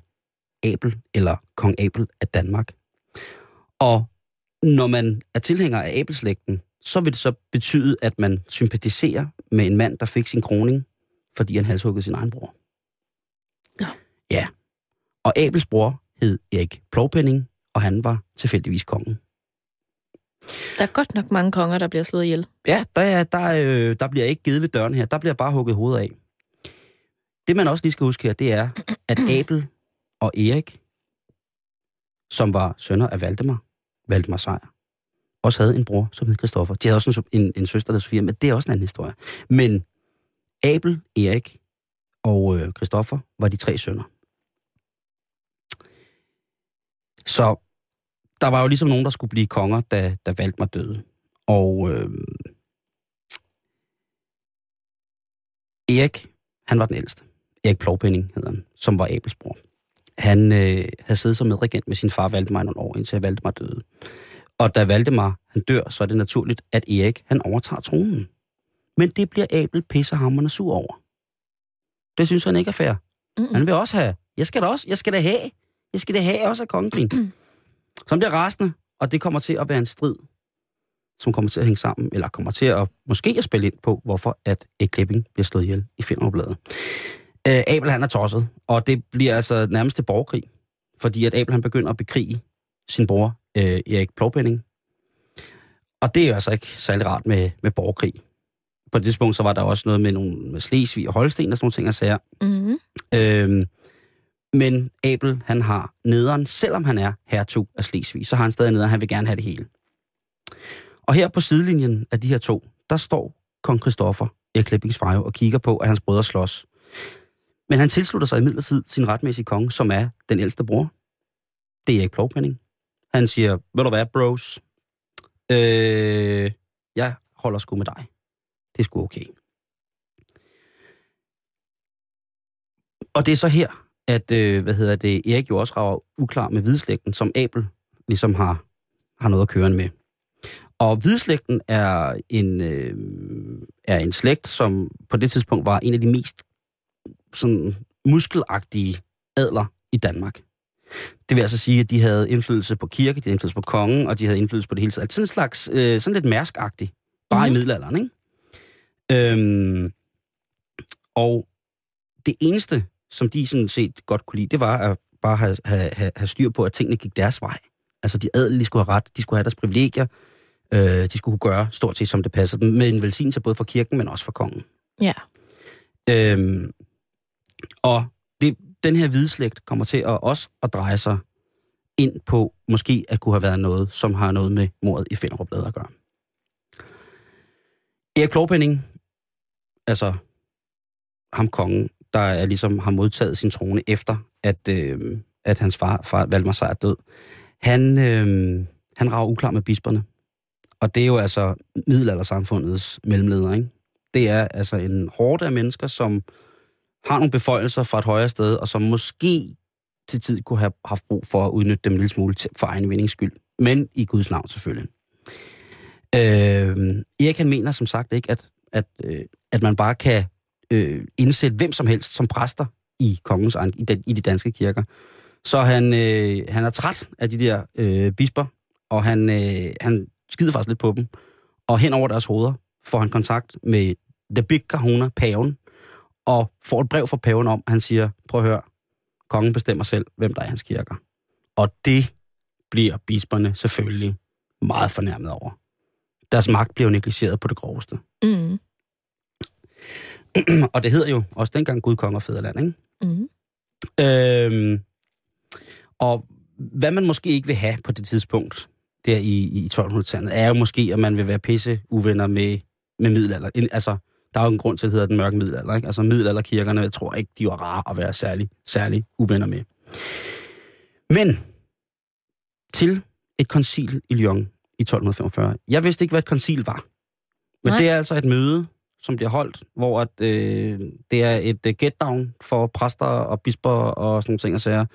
Abel, eller kong Abel af Danmark. Og når man er tilhænger af Abelslægten, så vil det så betyde, at man sympatiserer med en mand, der fik sin kroning, fordi han halshuggede sin egen bror. Nå. Ja. Og Abels bror hed Erik Plovpenning, og han var tilfældigvis kongen. Der er godt nok mange konger, der bliver slået ihjel. Ja, der, er, der, er, øh, der bliver ikke givet ved døren her. Der bliver bare hugget hovedet af. Det, man også lige skal huske her, det er, at Abel og Erik, som var sønner af Valdemar, Valdemar Sejr, også havde en bror, som hed Christoffer. De havde også en, en, en søster, der Sofia, men det er også en anden historie. Men Abel, Erik og øh, Christoffer var de tre sønner. Så der var jo ligesom nogen, der skulle blive konger, da, da Valdemar døde. Og øh, Erik, han var den ældste. Erik Plovpenning hed han, som var Abels bror. Han øh, havde siddet som medregent med sin far Valdemar nogle år, indtil Valdemar døde. Og da Valdemar han dør, så er det naturligt, at Erik han overtager tronen. Men det bliver Abel pissehammerende sur over. Det synes han ikke er fair. Mm-mm. Han vil også have. Jeg skal da også, jeg skal da have. Jeg skal da have også af kongen. Så han bliver rasende, og det kommer til at være en strid, som kommer til at hænge sammen, eller kommer til at måske at spille ind på, hvorfor at Erik Klipping bliver slået ihjel i Finderbladet. Øh, Abel han er tosset, og det bliver altså nærmest til borgerkrig, fordi at Abel han begynder at bekrige sin bror øh, Erik Plovpenning. Og det er jo altså ikke særlig rart med, med borgerkrig. På det tidspunkt så var der også noget med nogle med Slesvig og Holsten og sådan nogle ting, jeg sagde. Mm-hmm. Øhm, men Abel, han har nederen, selvom han er hertug af Slesvig, så har han stadig nederen, han vil gerne have det hele. Og her på sidelinjen af de her to, der står kong Christoffer, Erik Klippings og kigger på, at hans brødre slås. Men han tilslutter sig imidlertid sin retmæssige konge, som er den ældste bror. Det er Erik Plovpenning. Han siger, ved du hvad, bros? Øh, jeg holder sgu med dig. Det er sgu okay. Og det er så her, at, øh, hvad hedder det, Erik jo også rager uklar med hvidslægten, som Abel ligesom har, har noget at køre med. Og hvidslægten er en, øh, er en slægt, som på det tidspunkt var en af de mest sådan, muskelagtige adler i Danmark. Det vil altså sige, at de havde indflydelse på kirke, de havde indflydelse på kongen, og de havde indflydelse på det hele taget. Sådan en slags, øh, sådan lidt mærskagtigt, bare mm-hmm. i middelalderen, ikke? Øhm, og det eneste, som de sådan set godt kunne lide, det var at bare have, have, have styr på, at tingene gik deres vej. Altså de adelige skulle have ret, de skulle have deres privilegier, øh, de skulle kunne gøre stort set, som det passer dem, med en velsignelse både for kirken, men også for kongen. Ja. Øhm, og det, den her hvidslægt kommer til at også at dreje sig ind på, måske at kunne have været noget, som har noget med mordet i Finderup at gøre. Erik Klorpenning, altså ham kongen, der er ligesom har modtaget sin trone efter, at, øh, at hans far, far Valdemar Sejr er død, han, øh, han rager uklar med bisperne. Og det er jo altså middelaldersamfundets mellemleder, ikke? Det er altså en hårde af mennesker, som har nogle beføjelser fra et højere sted, og som måske til tid kunne have haft brug for at udnytte dem en lille smule for egen vindings skyld. Men i Guds navn selvfølgelig. Øh, Erik han mener som sagt ikke, at, at, øh, at man bare kan øh, indsætte hvem som helst som præster i kongens i, den, i de danske kirker. Så han, øh, han er træt af de der øh, bisper, og han, øh, han skider faktisk lidt på dem. Og hen over deres hoveder får han kontakt med The Big Kahuna, paven, og får et brev fra paven om, han siger, prøv at høre, kongen bestemmer selv, hvem der er i hans kirker. Og det bliver bisperne selvfølgelig meget fornærmet over. Deres magt bliver negligeret på det groveste. Mm. og det hedder jo også dengang Gud, Kong og Fæderland, ikke? Mm. Øhm, og hvad man måske ikke vil have på det tidspunkt, der i, i 1200-tallet, er jo måske, at man vil være pisse uvenner med, med middelalder. Altså, der er jo en grund til, at det hedder den mørke middelalder. Ikke? Altså middelalderkirkerne, jeg tror ikke, de var rare at være særlig, særlig uvenner med. Men til et koncil i Lyon i 1245. Jeg vidste ikke, hvad et koncil var. Men Nej. det er altså et møde, som bliver holdt, hvor at, øh, det er et uh, get-down for præster og bisper og sådan nogle ting og sager,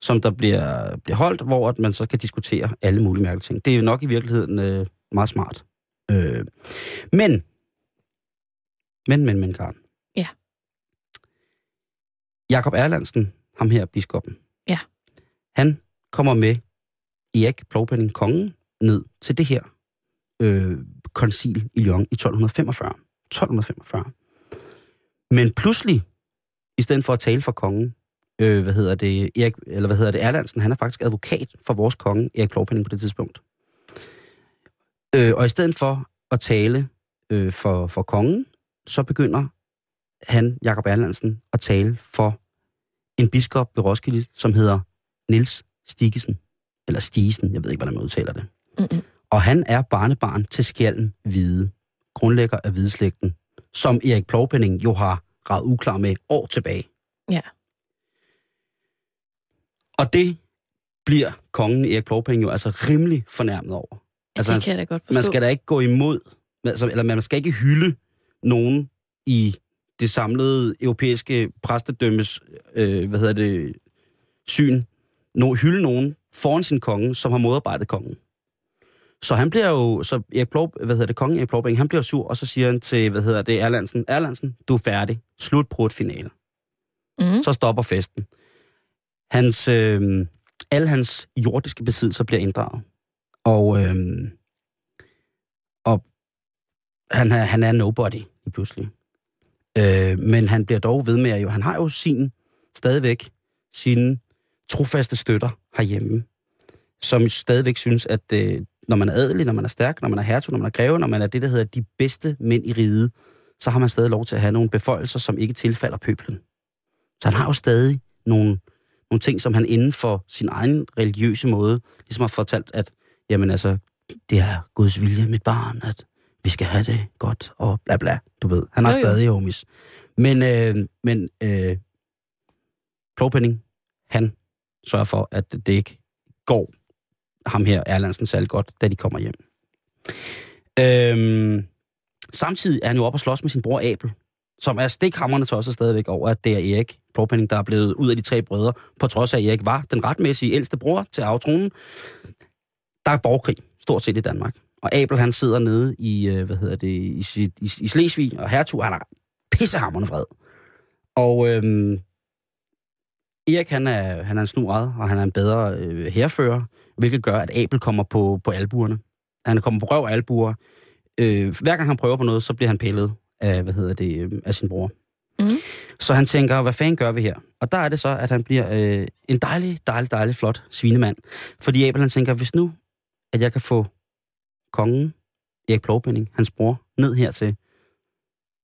som der bliver, bliver holdt, hvor at man så kan diskutere alle mulige mærkelige ting. Det er jo nok i virkeligheden øh, meget smart. Øh, men men, men, men, Karen. Ja. Jakob Erlandsen, ham her, biskoppen. Ja. Han kommer med Erik Plovpenning, kongen, ned til det her øh, koncil i Lyon i 1245. 1245. Men pludselig, i stedet for at tale for kongen, øh, hvad hedder det, Erik, eller hvad hedder det, Erlandsen, han er faktisk advokat for vores konge, Erik Plovpenning, på det tidspunkt. Øh, og i stedet for at tale øh, for, for kongen, så begynder han, Jakob Erlandsen, at tale for en biskop ved Roskilde, som hedder Nils Stigesen. Eller Stigesen, jeg ved ikke, hvordan man udtaler det. Mm-mm. Og han er barnebarn til Skjalden Hvide, grundlægger af Hvideslægten, som Erik Plovpenning jo har ret uklar med år tilbage. Ja. Og det bliver kongen Erik Plovpenning jo altså rimelig fornærmet over. Altså, det kan jeg da godt forstå. Man skal da ikke gå imod, altså, eller man skal ikke hylde nogen i det samlede europæiske præstedømmes, øh, hvad hedder det, syn, no, hylde nogen foran sin konge, som har modarbejdet kongen. Så han bliver jo, så Erik Plov, hvad hedder det, kongen Erik Plovbæk, han bliver sur, og så siger han til, hvad hedder det, Erlandsen, Erlandsen, du er færdig. Slut på et finale. Mm. Så stopper festen. Hans, øh, alle hans jordiske besiddelser bliver inddraget. Og, øh, og han, er, han er nobody pludselig. Øh, men han bliver dog ved med at jo, han har jo sin, stadigvæk, sine trofaste støtter herhjemme, som stadigvæk synes, at øh, når man er adelig, når man er stærk, når man er hertug, når man er greve, når man er det, der hedder de bedste mænd i riget, så har man stadig lov til at have nogle beføjelser, som ikke tilfalder pøblen. Så han har jo stadig nogle, nogle ting, som han inden for sin egen religiøse måde ligesom har fortalt, at jamen altså, det er Guds vilje, mit barn, at vi skal have det godt, og bla bla, du ved. Han har jo, jo. stadig homies. Men, øh, men øh, Plovpenning, han sørger for, at det ikke går ham her, Erlandsen, særlig godt, da de kommer hjem. Øhm, samtidig er han jo oppe og slås med sin bror Abel, som er stikhammerne tosset stadigvæk over, at det er Erik Plåpenning, der er blevet ud af de tre brødre, på trods af, at Erik var den retmæssige ældste bror til aftronen. Der er borgerkrig, stort set i Danmark. Og Abel, han sidder nede i, øh, hvad hedder det, i, i, i, i Slesvig, og hertug, han er pissehammerende vred. Og øhm, Erik, han er, han er en snuret, og han er en bedre øh, herfører, hvilket gør, at Abel kommer på, på albuerne. Han kommer på røv albuer. Øh, hver gang han prøver på noget, så bliver han pillet af, hvad hedder det, øh, af sin bror. Mm. Så han tænker, hvad fanden gør vi her? Og der er det så, at han bliver øh, en dejlig, dejlig, dejlig flot svinemand. Fordi Abel han tænker, hvis nu, at jeg kan få kongen, Erik Plovbinding, hans bror, ned hertil,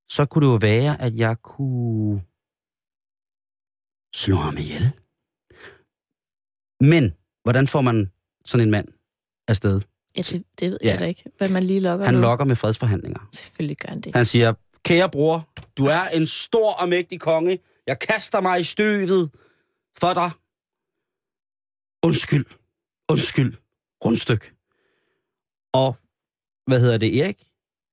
så kunne det jo være, at jeg kunne slå ham ihjel. Men, hvordan får man sådan en mand afsted? Ja, det, det ved Ja. jeg da ikke, hvad man lige lokker Han lokker med fredsforhandlinger. Selvfølgelig gør han det. Han siger, kære bror, du er en stor og mægtig konge. Jeg kaster mig i støvet for dig. Undskyld. Undskyld. Rundstyk. Og, hvad hedder det, Erik?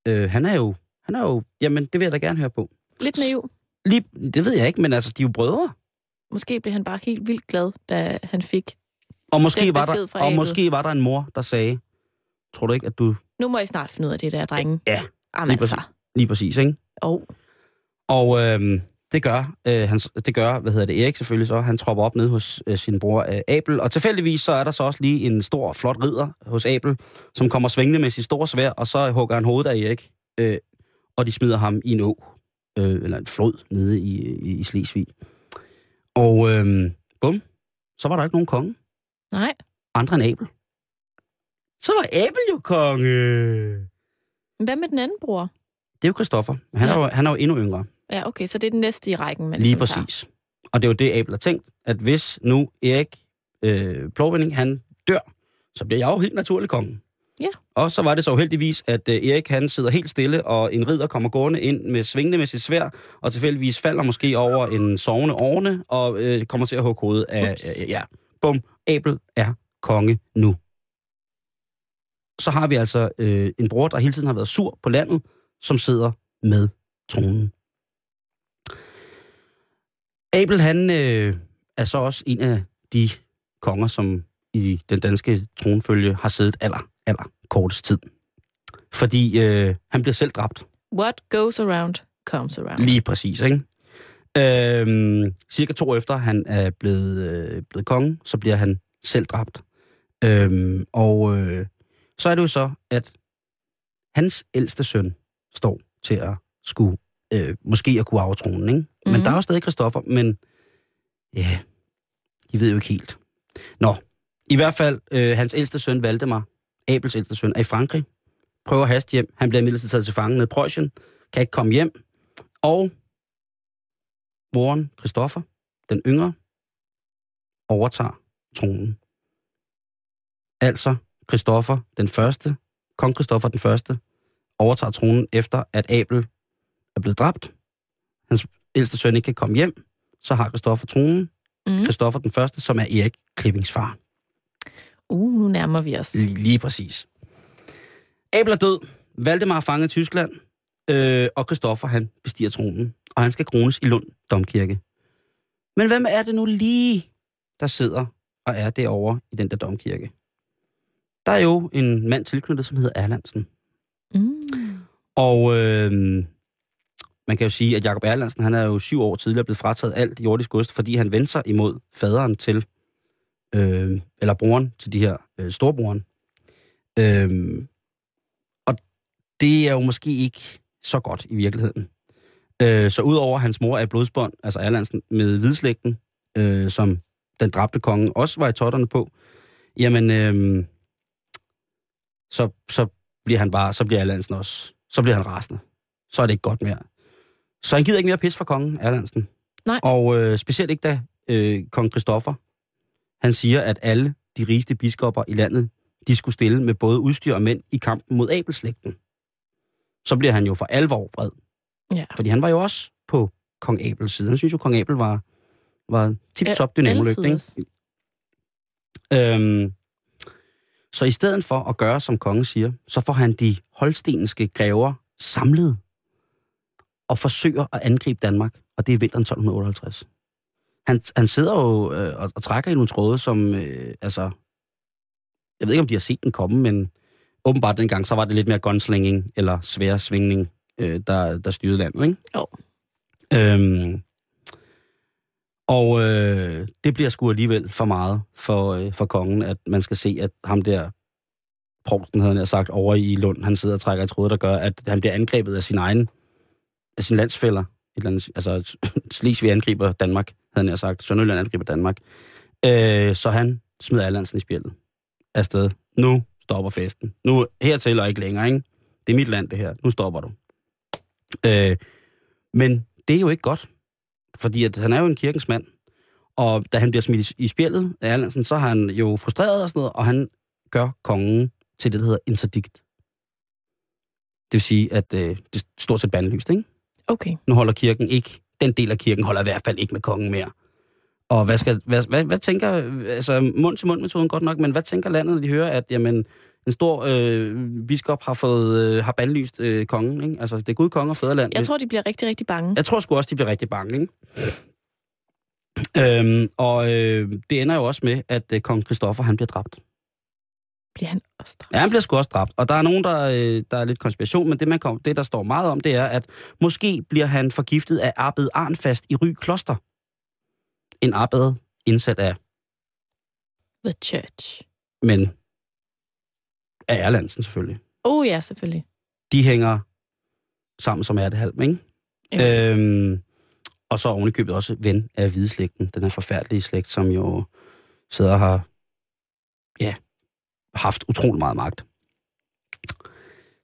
Øh, han er jo, han er jo, jamen, det vil jeg da gerne høre på. Lidt naiv. Lige, det ved jeg ikke, men altså, de er jo brødre. Måske blev han bare helt vildt glad, da han fik. Og måske, var der, og Abel. måske var der en mor, der sagde, tror du ikke, at du... Nu må I snart finde ud af det der, drenge. Ja, Jamen lige altså. præcis. Lige præcis, ikke? Og Og øhm, det gør, øh, han, det gør, hvad hedder det, Erik selvfølgelig så, han tropper op ned hos øh, sin bror øh, Abel, og tilfældigvis så er der så også lige en stor, flot ridder hos Abel, som kommer svingende med sit store svær, og så hugger han hovedet af Erik, øh, og de smider ham i en å, øh, eller en flod nede i, i, i Slesvig. Og øh, bum, så var der ikke nogen konge, nej, andre end Abel. Så var Abel jo konge. Hvad med den anden bror? Det er jo Christoffer. Han, ja. er, jo, han er jo endnu yngre. Ja, okay, så det er den næste i rækken, man Lige ligesom tager. præcis. Og det er jo det, Abel har tænkt, at hvis nu Erik øh, Plovending, han dør, så bliver jeg jo helt naturlig konge. Ja. Og så var det så uheldigvis, at øh, Erik han sidder helt stille, og en ridder kommer gående ind med svingende med sit svær, og tilfældigvis falder måske over en sovende ovne, og øh, kommer til at hugge hovedet af... Ups. Øh, ja, bum, Abel er konge nu. Så har vi altså øh, en bror, der hele tiden har været sur på landet, som sidder med tronen. Abel, han øh, er så også en af de konger, som i den danske tronfølge har siddet aller, aller kortest tid. Fordi øh, han bliver selv dræbt. What goes around, comes around. Lige præcis, ikke? Øhm, cirka to år efter han er blevet, øh, blevet konge, så bliver han selv dræbt. Øhm, og øh, så er det jo så, at hans ældste søn står til at skulle, øh, måske at kunne arve tronen, ikke? Men Mhm. der er jo stadig Christoffer, men ja, de ved jo ikke helt. Nå, i hvert fald, øh, hans ældste søn, Valdemar, Abels ældste søn, er i Frankrig, prøver at haste hjem. Han bliver imidlertid taget til fange ned i Preussen, kan ikke komme hjem, og moren, Christoffer, den yngre, overtager tronen. Altså, Christoffer den første, kong Christoffer den første, overtager tronen efter, at Abel er blevet dræbt. Hans ældste søn ikke kan komme hjem. Så har Christoffer tronen. Mm. Christoffer den første, som er Erik Klippings far. Uh, nu nærmer vi os. Lige, præcis. Abel er død. Valdemar er fanget i Tyskland. Øh, og Christoffer, han bestiger tronen. Og han skal krones i Lund Domkirke. Men hvem er det nu lige, der sidder og er derovre i den der domkirke? Der er jo en mand tilknyttet, som hedder Erlandsen. Mm. Og øh, man kan jo sige, at Jakob Erlandsen, han er jo syv år tidligere blevet frataget alt jordisk gods, fordi han vendte sig imod faderen til, øh, eller broren til de her øh, storebroren. Øh, og det er jo måske ikke så godt i virkeligheden. Øh, så udover hans mor er blodsbånd, altså Erlandsen, med hvidslægten, øh, som den dræbte konge også var i totterne på, jamen, øh, så, så bliver han bare, så bliver Erlandsen også, så bliver han rasende. Så er det ikke godt mere. Så han gider ikke mere pis for kongen, Erlandsen. Nej. Og øh, specielt ikke da øh, kong Christoffer, han siger, at alle de rigeste biskopper i landet, de skulle stille med både udstyr og mænd i kampen mod Abelslægten. Så bliver han jo for alvor vred. Ja. Fordi han var jo også på kong Abels side. Han synes jo, kong Abel var, var tip-top? Altid. Øhm, så i stedet for at gøre, som kongen siger, så får han de holstenske grever samlet. og forsøger at angribe Danmark, og det er vinteren 1258. Han, han sidder jo øh, og, og trækker i nogle tråde, som, øh, altså, jeg ved ikke, om de har set den komme, men åbenbart dengang, så var det lidt mere gunslinging, eller svær svingning, øh, der, der styrede landet, ikke? Jo. Øhm, og øh, det bliver sgu alligevel for meget for, øh, for kongen, at man skal se, at ham der, provsten havde han sagt, over i Lund, han sidder og trækker i tråde, der gør, at han bliver angrebet af sin egen, af sine landsfælder. Et eller andet, altså, Slesvig angriber Danmark, havde han sagt. Sønderjylland angriber Danmark. Øh, så han smider Allandsen i spjældet afsted. Nu stopper festen. Nu hertil og ikke længere, ikke? Det er mit land, det her. Nu stopper du. Øh, men det er jo ikke godt. Fordi at han er jo en kirkens mand. Og da han bliver smidt i spjældet af Erlandsen, så har han jo frustreret og sådan noget, og han gør kongen til det, der hedder interdikt. Det vil sige, at øh, det er stort set bandlyst, ikke? Okay. Nu holder kirken ikke, den del af kirken holder i hvert fald ikke med kongen mere. Og hvad, skal, hvad, hvad, hvad tænker, altså mund-til-mund-metoden godt nok, men hvad tænker landet, når de hører, at jamen, en stor øh, biskop har fået øh, har bandlyst øh, kongen, ikke? Altså, det er Gud, konge og fædreland. Jeg tror, de bliver rigtig, rigtig bange. Jeg tror sgu også, de bliver rigtig bange, ikke? Øhm, og øh, det ender jo også med, at øh, kong Christoffer, han bliver dræbt. Bliver han også dræbt? Ja, han bliver sgu også dræbt. Og der er nogen, der, øh, der er lidt konspiration, men det, man kom, det, der står meget om, det er, at måske bliver han forgiftet af Arbed Arnfast i Ry Kloster. En abbed indsat af, The Church. men af Erlandsen selvfølgelig. Oh ja, selvfølgelig. De hænger sammen som ærtehalm, ikke? Ja. Øhm, og så oven i købet også ven af hvideslægten, den her forfærdelige slægt, som jo sidder har ja, haft utrolig meget magt.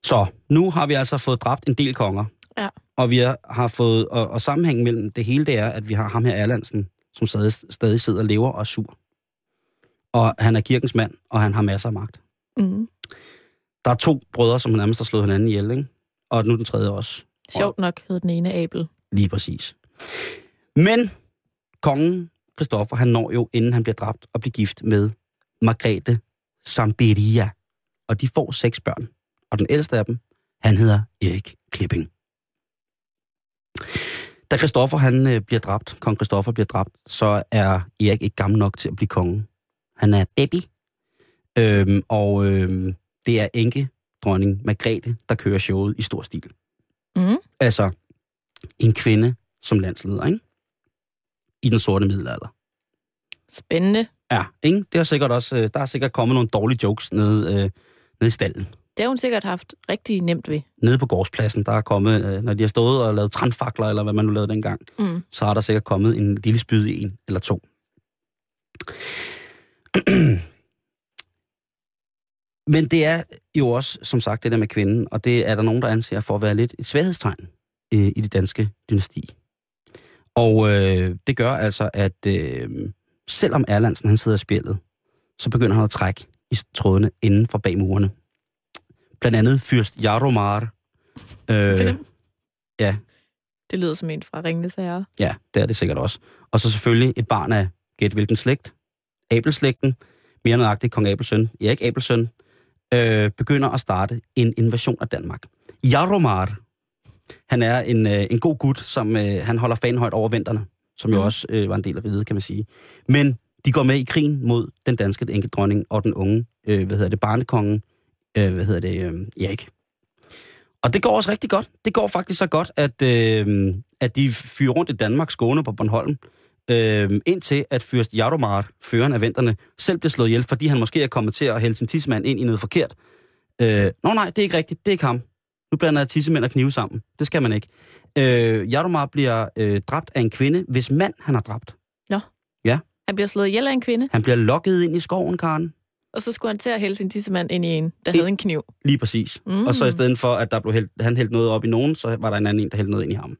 Så nu har vi altså fået dræbt en del konger. Ja. Og vi har, fået, og, og sammenhængen mellem det hele, det er, at vi har ham her Erlandsen, som stadig, stadig sidder og lever og er sur. Og han er kirkens mand, og han har masser af magt. Mm. Der er to brødre, som nærmest har slået hinanden ihjel, ikke? Og nu den tredje også. Sjovt nok hed den ene Abel. Lige præcis. Men kongen, Christoffer, han når jo, inden han bliver dræbt, at blive gift med Margrethe Samberia. Og de får seks børn. Og den ældste af dem, han hedder Erik Klipping. Da Christoffer han øh, bliver dræbt, kong Christoffer bliver dræbt, så er Erik ikke gammel nok til at blive konge. Han er baby. Øhm, og øhm, det er enke dronning Margrethe, der kører showet i stor stil. Mm. Altså, en kvinde som landsleder, ikke? I den sorte middelalder. Spændende. Ja, ikke? Det er sikkert også, øh, der er sikkert kommet nogle dårlige jokes nede, øh, nede i stallen. Det har hun sikkert haft rigtig nemt ved. Nede på gårdspladsen, der er kommet, øh, når de har stået og lavet trandfakler, eller hvad man nu lavede dengang, Mm. så har der sikkert kommet en lille spyd i en eller to. Men det er jo også, som sagt, det der med kvinden, og det er der nogen, der anser for at være lidt et svaghedstegn øh, i det danske dynasti. Og øh, det gør altså, at øh, selvom Erlandsen han sidder i spillet, så begynder han at trække i trådene inden for bag murene. Blandt andet fyrst Jaromar. Øh, Hvem? ja. Det lyder som en fra Ringnes Herre. Ja, det er det sikkert også. Og så selvfølgelig et barn af, gæt hvilken slægt, Abelslægten, mere nøjagtigt kong Abelsøn, Erik Abelsøn, øh, begynder at starte en invasion af Danmark. Jaromar, han er en, øh, en god gut, som øh, han holder fanhøjt over vinterne, som jo også øh, var en del af riget, kan man sige. Men de går med i krigen mod den danske enkeldronning og den unge, øh, hvad hedder det, barnekongen, øh, hvad hedder det, øh, Erik. Og det går også rigtig godt. Det går faktisk så godt, at, øh, at de fyrer rundt i Danmark, Skåne på Bornholm, øh, indtil at fyrst Jaromar, føreren af venterne, selv bliver slået ihjel, fordi han måske er kommet til at hælde sin tissemand ind i noget forkert. Øh, Nå nej, det er ikke rigtigt. Det er ikke ham. Nu blander jeg tissemænd og knive sammen. Det skal man ikke. Øh, Jaromar bliver øh, dræbt af en kvinde, hvis mand han har dræbt. Han bliver slået ihjel af en kvinde, Han bliver lokket ind i skoven, Karen. og så skulle han til at hælde sin tissemand ind i en, der I- havde en kniv. Lige præcis. Mm. Og så i stedet for, at der blev hældt, han hældte noget op i nogen, så var der en anden en, der hældte noget ind i ham.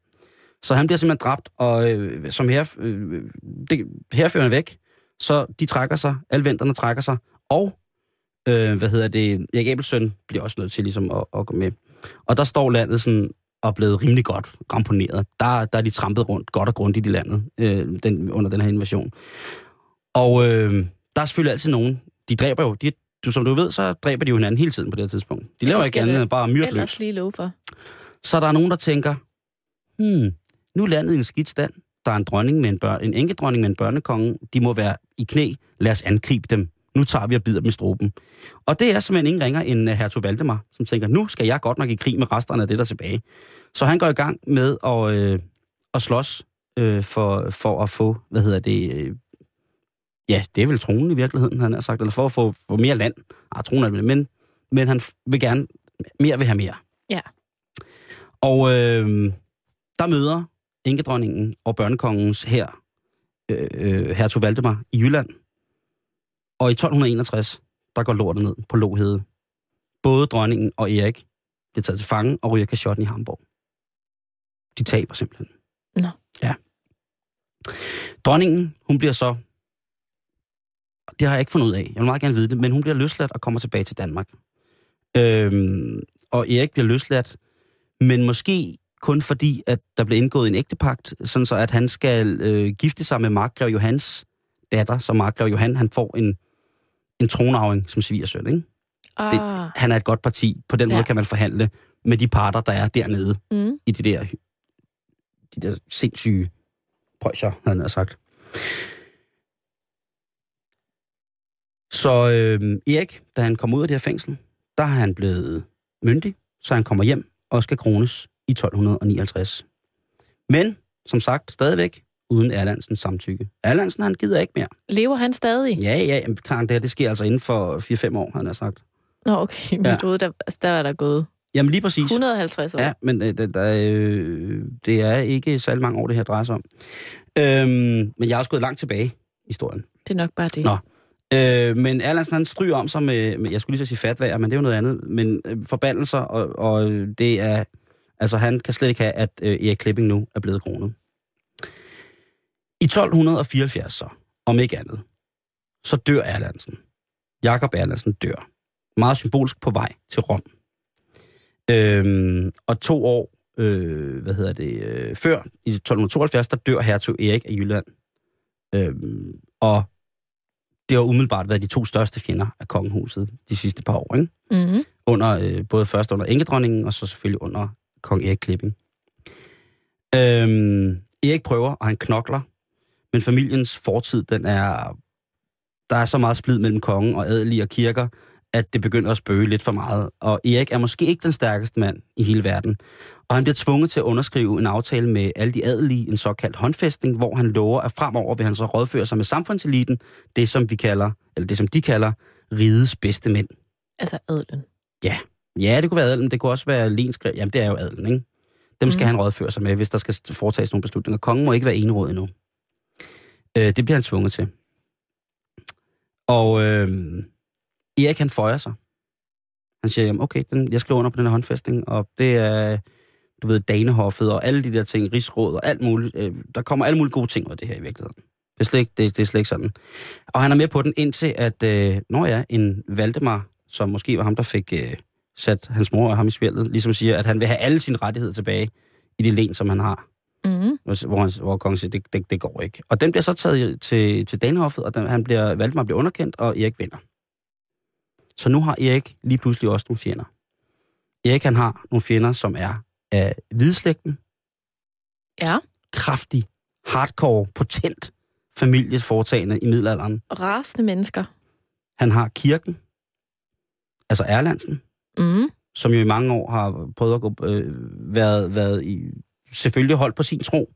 Så han bliver simpelthen dræbt, og øh, som her, øh, det, herførende væk, så de trækker sig, alle venterne trækker sig, og øh, hvad hedder det, Erik Abelsøn bliver også nødt til ligesom at, at gå med. Og der står landet sådan og blevet rimelig godt ramponeret. Der, der er de trampet rundt godt og grundigt i landet øh, den, under den her invasion. Og øh, der er selvfølgelig altid nogen, de dræber jo, de, du, som du ved, så dræber de jo hinanden hele tiden på det her tidspunkt. De laver ikke andet det end bare myrdt løs. Ellers lige lov for. Så der er nogen, der tænker, hmm, nu er landet i en skidt stand. Der er en dronning med en, børn, en enkedronning med en børnekonge. De må være i knæ. Lad os angribe dem. Nu tager vi og bider i struben. Og det er simpelthen ingen ringer end uh, hertug Valdemar, som tænker, nu skal jeg godt nok i krig med resterne af det, der er tilbage. Så han går i gang med at, øh, at slås øh, for, for at få, hvad hedder det, øh, ja, det er vel tronen i virkeligheden, han har sagt, eller for at få, få mere land. Ah, tronen er det, men, men han vil gerne, mere vil have mere. Ja. Og øh, der møder enkedronningen og børnekongens her, øh, øh, hertug Valdemar i Jylland. Og i 1261, der går lortet ned på Lohede. Både dronningen og Erik bliver taget til fange og ryger kashotten i Hamburg. De taber simpelthen. Nå. Ja. Dronningen, hun bliver så... Det har jeg ikke fundet ud af. Jeg vil meget gerne vide det, men hun bliver løsladt og kommer tilbage til Danmark. Øhm, og Erik bliver løsladt, men måske kun fordi, at der blev indgået en ægtepagt, sådan så at han skal øh, gifte sig med Markgreve Johans datter, så Markgreve Johan, han får en, en tronarving som svigersøn, ikke? Ah, Han er et godt parti. På den Ja. måde kan man forhandle med de parter, der er dernede mm. i de der, de der sindssyge prøjser, havde han sagt. Så øh, Erik, da han kommer ud af det her fængsel, der er han blevet myndig, så han kommer hjem og skal krones i 1259. Men, som sagt, stadigvæk uden Erlandsens samtykke. Erlandsen, han gider ikke mere. Lever han stadig? Ja, ja, klart, det her, det sker altså inden for 4-5 år, han har sagt. Nå, okay. Men Ja. troede, der, altså, der var der gået Jamen lige præcis. 150 år. Ja, men øh, det, der, øh, det er ikke særlig mange år, det her drejer sig om. Øhm, men jeg har også gået langt tilbage i historien. Det er nok bare det. Nå. Øh, men Erlandsen, han stryger om sig med, med, jeg skulle lige så sige fatvager, men det er jo noget andet, men øh, forbandelser, og, og det er, altså han kan slet ikke have, at øh, Erik Klipping nu er blevet kronet. I 1274 så, om ikke andet, så dør Erlandsen. Jakob Erlandsen dør. Meget symbolsk på vej til Rom. Øhm, og to år, øh, hvad hedder det, øh, før, i 1272, der dør hertug Erik af Jylland. Øhm, og det har umiddelbart været de to største fjender af kongehuset de sidste par år, ikke? Mm-hmm. Under, øh, både først under enkedronningen, og så selvfølgelig under kong Erik Klipping. Øhm, Erik prøver, og han knokler, men familiens fortid, den er... Der er så meget splid mellem kongen og adelige og kirker, at det begynder at spøge lidt for meget. Og Erik er måske ikke den stærkeste mand i hele verden. Og han bliver tvunget til at underskrive en aftale med alle de adelige, en såkaldt håndfæstning, hvor han lover, at fremover vil han så rådføre sig med samfundseliten, det som vi kalder, eller det som de kalder, rigets bedste mænd. Altså adlen. Ja, det kunne være adelen, det kunne også være lenskrev. Jamen, det er jo adelen, ikke? Dem skal Mm. han rådføre sig med, hvis der skal foretages nogle beslutninger. Kongen må ikke være eneråd endnu. Øh, det bliver han tvunget til. Og øh, Erik, han føjer sig. Han siger, jamen, okay, den, jeg skriver under på den her håndfæstning, og det er, du ved, Danehoffet og alle de der ting, rigsråd og alt muligt. Øh, der kommer alle mulige gode ting ud af det her i virkeligheden. Det er slet ikke, det, det er slet ikke sådan. Og han er med på den indtil, at, øh, når ja, en Valdemar, som måske var ham, der fik øh, sat hans mor og ham i spillet, ligesom siger, at han vil have alle sine rettigheder tilbage i det len, som han har. Mm-hmm. Hvor, han, hvor kongen siger, det, det, det går ikke. Og den bliver så taget til, til Danehoffet, og den, han bliver, Valdemar bliver underkendt, og Erik vinder. Så nu har Erik lige pludselig også nogle fjender. Erik han har nogle fjender, som er af hvidslægten, Ja. kraftig, hardcore, potent familieforetagende i middelalderen. Rasende mennesker. Han har kirken, altså Erlandsen, Mm. som jo i mange år har prøvet at gå, øh, været, været i, selvfølgelig holdt på sin tro,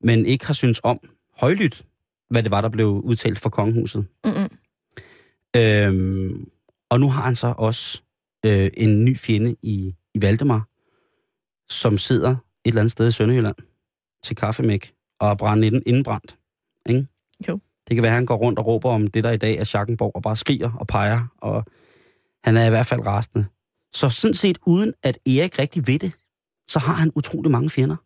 men ikke har syntes om højlydt, hvad det var, der blev udtalt for kongehuset. Mm-mm. Øhm, og nu har han så også øh, en ny fjende i, i Valdemar, som sidder et eller andet sted i Sønderjylland til kaffemæk og er brændt inden, indenbrændt. Ikke? Jo. Det kan være, at han går rundt og råber om det, der i dag er Schackenborg, og bare skriger og peger, og han er i hvert fald rasende. Så sådan set, uden at Erik rigtig ved det, så har han utrolig mange fjender.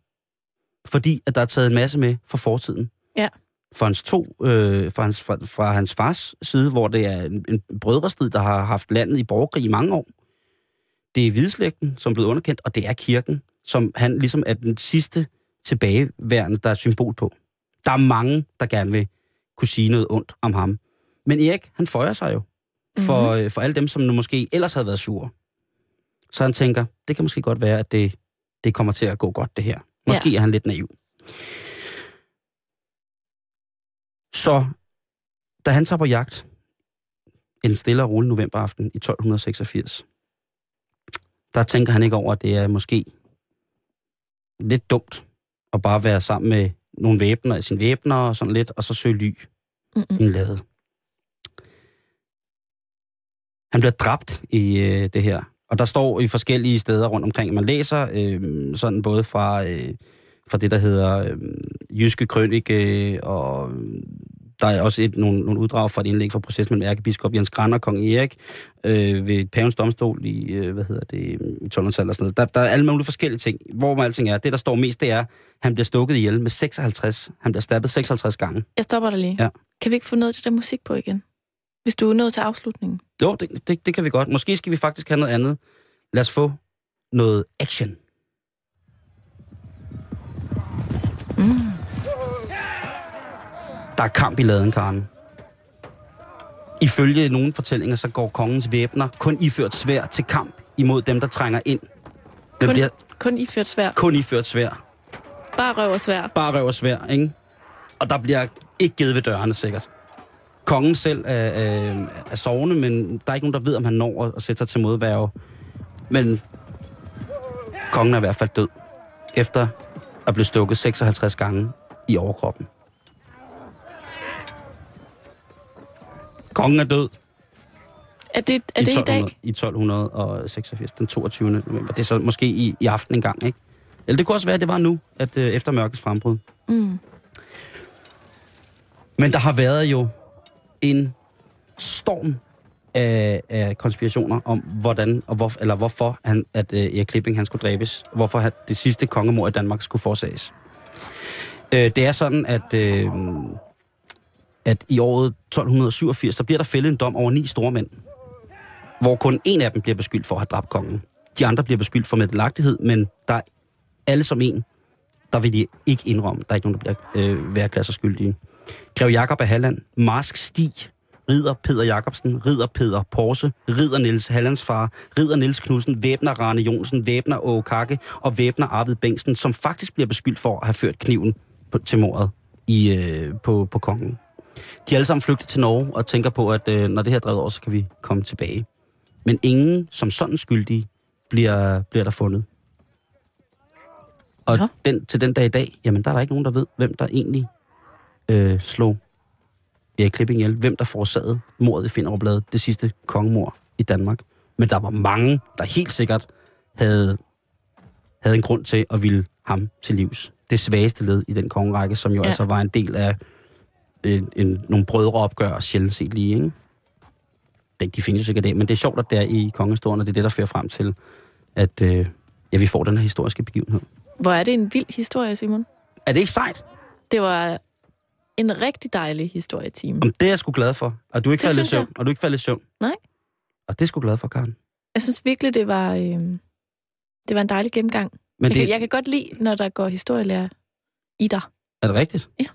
Fordi at der er taget en masse med fra fortiden. Ja. Fra hans, to, øh, fra, hans, fra, fra hans fars side, hvor det er en, en brødrestrid, der har haft landet i borgerkrig i mange år. Det er hvidslægten, som er blevet underkendt, og det er kirken, som han ligesom er den sidste tilbageværende, der er symbol på. Der er mange, der gerne vil kunne sige noget ondt om ham. Men Erik, han føjer sig jo for, mm-hmm. for alle dem, som nu måske ellers havde været sure. Så han tænker, det kan måske godt være, at det, det kommer til at gå godt, det her. Måske ja. er han lidt naiv. Så da han tager på jagt en stille og rolig novemberaften i 1286, der tænker han ikke over, at det er måske lidt dumt at bare være sammen med nogle væbner, sin væbner og sådan lidt, og så søge ly Mm-mm. i en lade. Han bliver dræbt i øh, det her. Og der står i forskellige steder rundt omkring, man læser øh, sådan både fra, øh, fra det, der hedder øh, Jyske Krønike, og der er også et, nogle, nogle uddrag fra et indlæg fra processen mellem ærkebiskop Jens Granner og kong Erik øh, ved pavens domstol i, øh, hvad hedder det, i 1200-tallet og sådan noget. Der, der er alle mulige forskellige ting. Hvor man alting er, det der står mest, det er, at han bliver stukket ihjel med 56. Han bliver stabbet 56 gange. Jeg stopper dig lige. Ja. Kan vi ikke få noget det der musik på igen? Hvis du er nået til afslutningen. Jo, det, det, det kan vi godt. Måske skal vi faktisk have noget andet. Lad os få noget action. Mm. Der er kamp i laden, Karen. Ifølge nogle fortællinger, så går kongens væbner kun iført svær til kamp imod dem, der trænger ind. Hvem Kun, bliver kun iført svær. kun iført svær. Bare røv og svær. Bare røv og svær, ikke? Og der bliver ikke givet ved dørene, sikkert. Kongen selv er, er, er sovende, men der er ikke nogen, der ved, om han når at sætte sig til modværge. Men kongen er i hvert fald død, efter at blive stukket 56 gange i overkroppen. Kongen er død Er det, er det i dag? 1200, i 1286, den 22. november. Det er så måske i, i aften en gang, ikke? Eller det kunne også være, at det var nu, at øh, efter mørkets frembrud. Mm. Men der har været jo en storm af, af konspirationer om, hvordan og hvor, eller hvorfor han, at øh, Erik Klipping han skulle dræbes. Hvorfor han, det sidste kongemord i Danmark skulle forsages. Øh, det er sådan, at, øh, at i året 1287, så bliver der fældet en dom over ni store mænd. Hvor kun en af dem bliver beskyldt for at have dræbt kongen. De andre bliver beskyldt for meddelagtighed, men der er alle som en, der vil de ikke indrømme. Der er ikke nogen, der bliver øh, værklasser skyldige. Grev Jakob af Halland, Marsk Stig, Ridder Peter Jacobsen, Ridder Peter Porse, Ridder Niels Hallands far, Ridder Niels Knudsen, Væbner Rane Jonsen, Væbner Åge Kakke og Væbner Arvid Bengtsen, som faktisk bliver beskyldt for at have ført kniven på, til mordet i, øh, på, på kongen. De er alle sammen flygtet til Norge og tænker på, at øh, når det her er drevet over, så kan vi komme tilbage. Men ingen som sådan skyldige bliver, bliver der fundet. Og Nå. den, til den dag i dag, jamen der er der ikke nogen, der ved, hvem der egentlig øh, slog Erik Klipping ihjel. Hvem der forårsagede mordet i Finderup det sidste kongemord i Danmark. Men der var mange, der helt sikkert havde, havde en grund til at ville ham til livs. Det svageste led i den kongerække, som jo Ja. altså var en del af en, en, nogle brødreopgør, sjældent set lige, ikke? Det, de findes jo sikkert det, men det er sjovt, at det er i kongehistorien, og det er det, der fører frem til, at øh, ja, vi får den her historiske begivenhed. Hvor er det en vild historie, Simon? Er det ikke sejt? Det var en rigtig dejlig historietime. Om det er jeg sgu glad for. Og du er ikke Det faldet i jeg. søvn. Og du er ikke faldet i søvn. Nej. Og det er sgu glad for, Karen. Jeg synes virkelig, det var, øh, det var en dejlig gennemgang. Men jeg, det, kan, jeg kan godt lide, når der går historielærer i dig. er det rigtigt? Ja.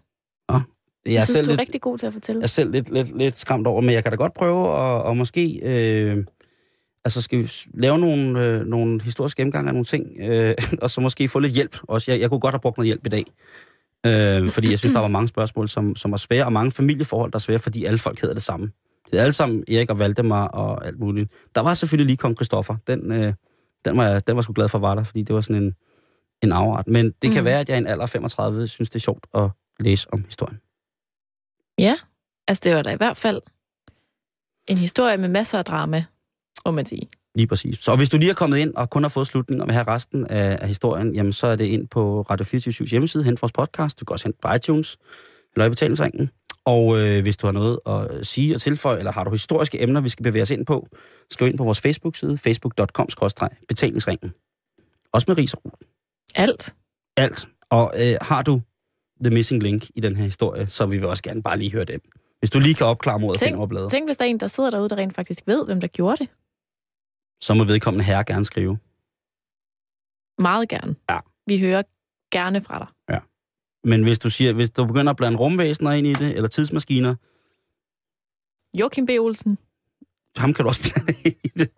Nå. Jeg Jeg, synes, selv du er lidt, rigtig god til at fortælle. jeg er selv lidt, lidt, lidt skræmt over, men jeg kan da godt prøve at og måske... Øh, altså, skal vi lave nogle, øh, nogle historiske gennemgange af nogle ting, øh, og så måske få lidt hjælp også. Jeg, jeg kunne godt have brugt noget hjælp i dag. Øh, fordi jeg synes, der var mange spørgsmål, som, som var svære, og mange familieforhold, der er svære, fordi alle folk hedder det samme. Det er alle sammen Erik og Valdemar og alt muligt. Der var selvfølgelig lige kong Christoffer. Den, øh, den, var, jeg- den var sgu glad for var der, fordi det var sådan en, en afart. Men det mm. kan være, at jeg i en alder af 35 synes, det er sjovt at læse om historien. Ja, altså det var da i hvert fald en historie med masser af drama, må man sige. Lige præcis. Så hvis du lige er kommet ind og kun har fået slutningen og vil have resten af, af historien, jamen så er det ind på Radio 24 hjemmeside, hent vores podcast. Du kan også hente på iTunes, eller i betalingsringen. Og øh, hvis du har noget at sige og tilføje, eller har du historiske emner, vi skal bevæge os ind på, skriv ind på vores Facebook-side, facebook.com-betalingsringen. Også med ris og. Alt. alt. Og øh, har du the missing link i den her historie, så vil vi også gerne bare lige høre den. Hvis du lige kan opklare mordet Tænk- Finderup Tænk, hvis der er en, der sidder derude, der rent faktisk ved, hvem der gjorde det. Så må vedkommende herre gerne skrive. Meget gerne. Ja. Vi hører gerne fra dig. Men hvis du siger, hvis du begynder at blande rumvæsener ind i det, eller tidsmaskiner, Joachim B. Olsen. ham kan du også blande ind i det.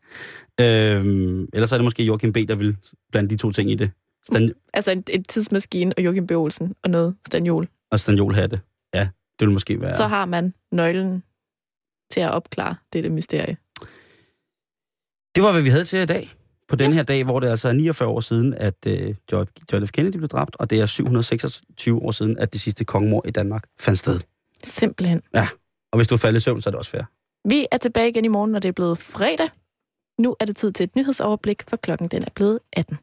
Øhm, ellers er det måske Joachim B., der vil blande de to ting i det. Stan- Altså en, et tidsmaskine og Joachim B. Olsen og noget stanjol. og stanjolhatte. Ja, det vil måske være... Ja. Så har man nøglen til at opklare dette mysterie. Det var, hvad vi havde til i dag. På den her dag, hvor det altså er 49 år siden, at øh, John F. Kennedy blev dræbt, og det er 726 år siden, at det sidste kongemord i Danmark fandt sted. Simpelthen. Og hvis du er faldet i søvn, så er det også fair. Vi er tilbage igen i morgen, når det er blevet fredag. Nu er det tid til et nyhedsoverblik, for klokken den er blevet 18.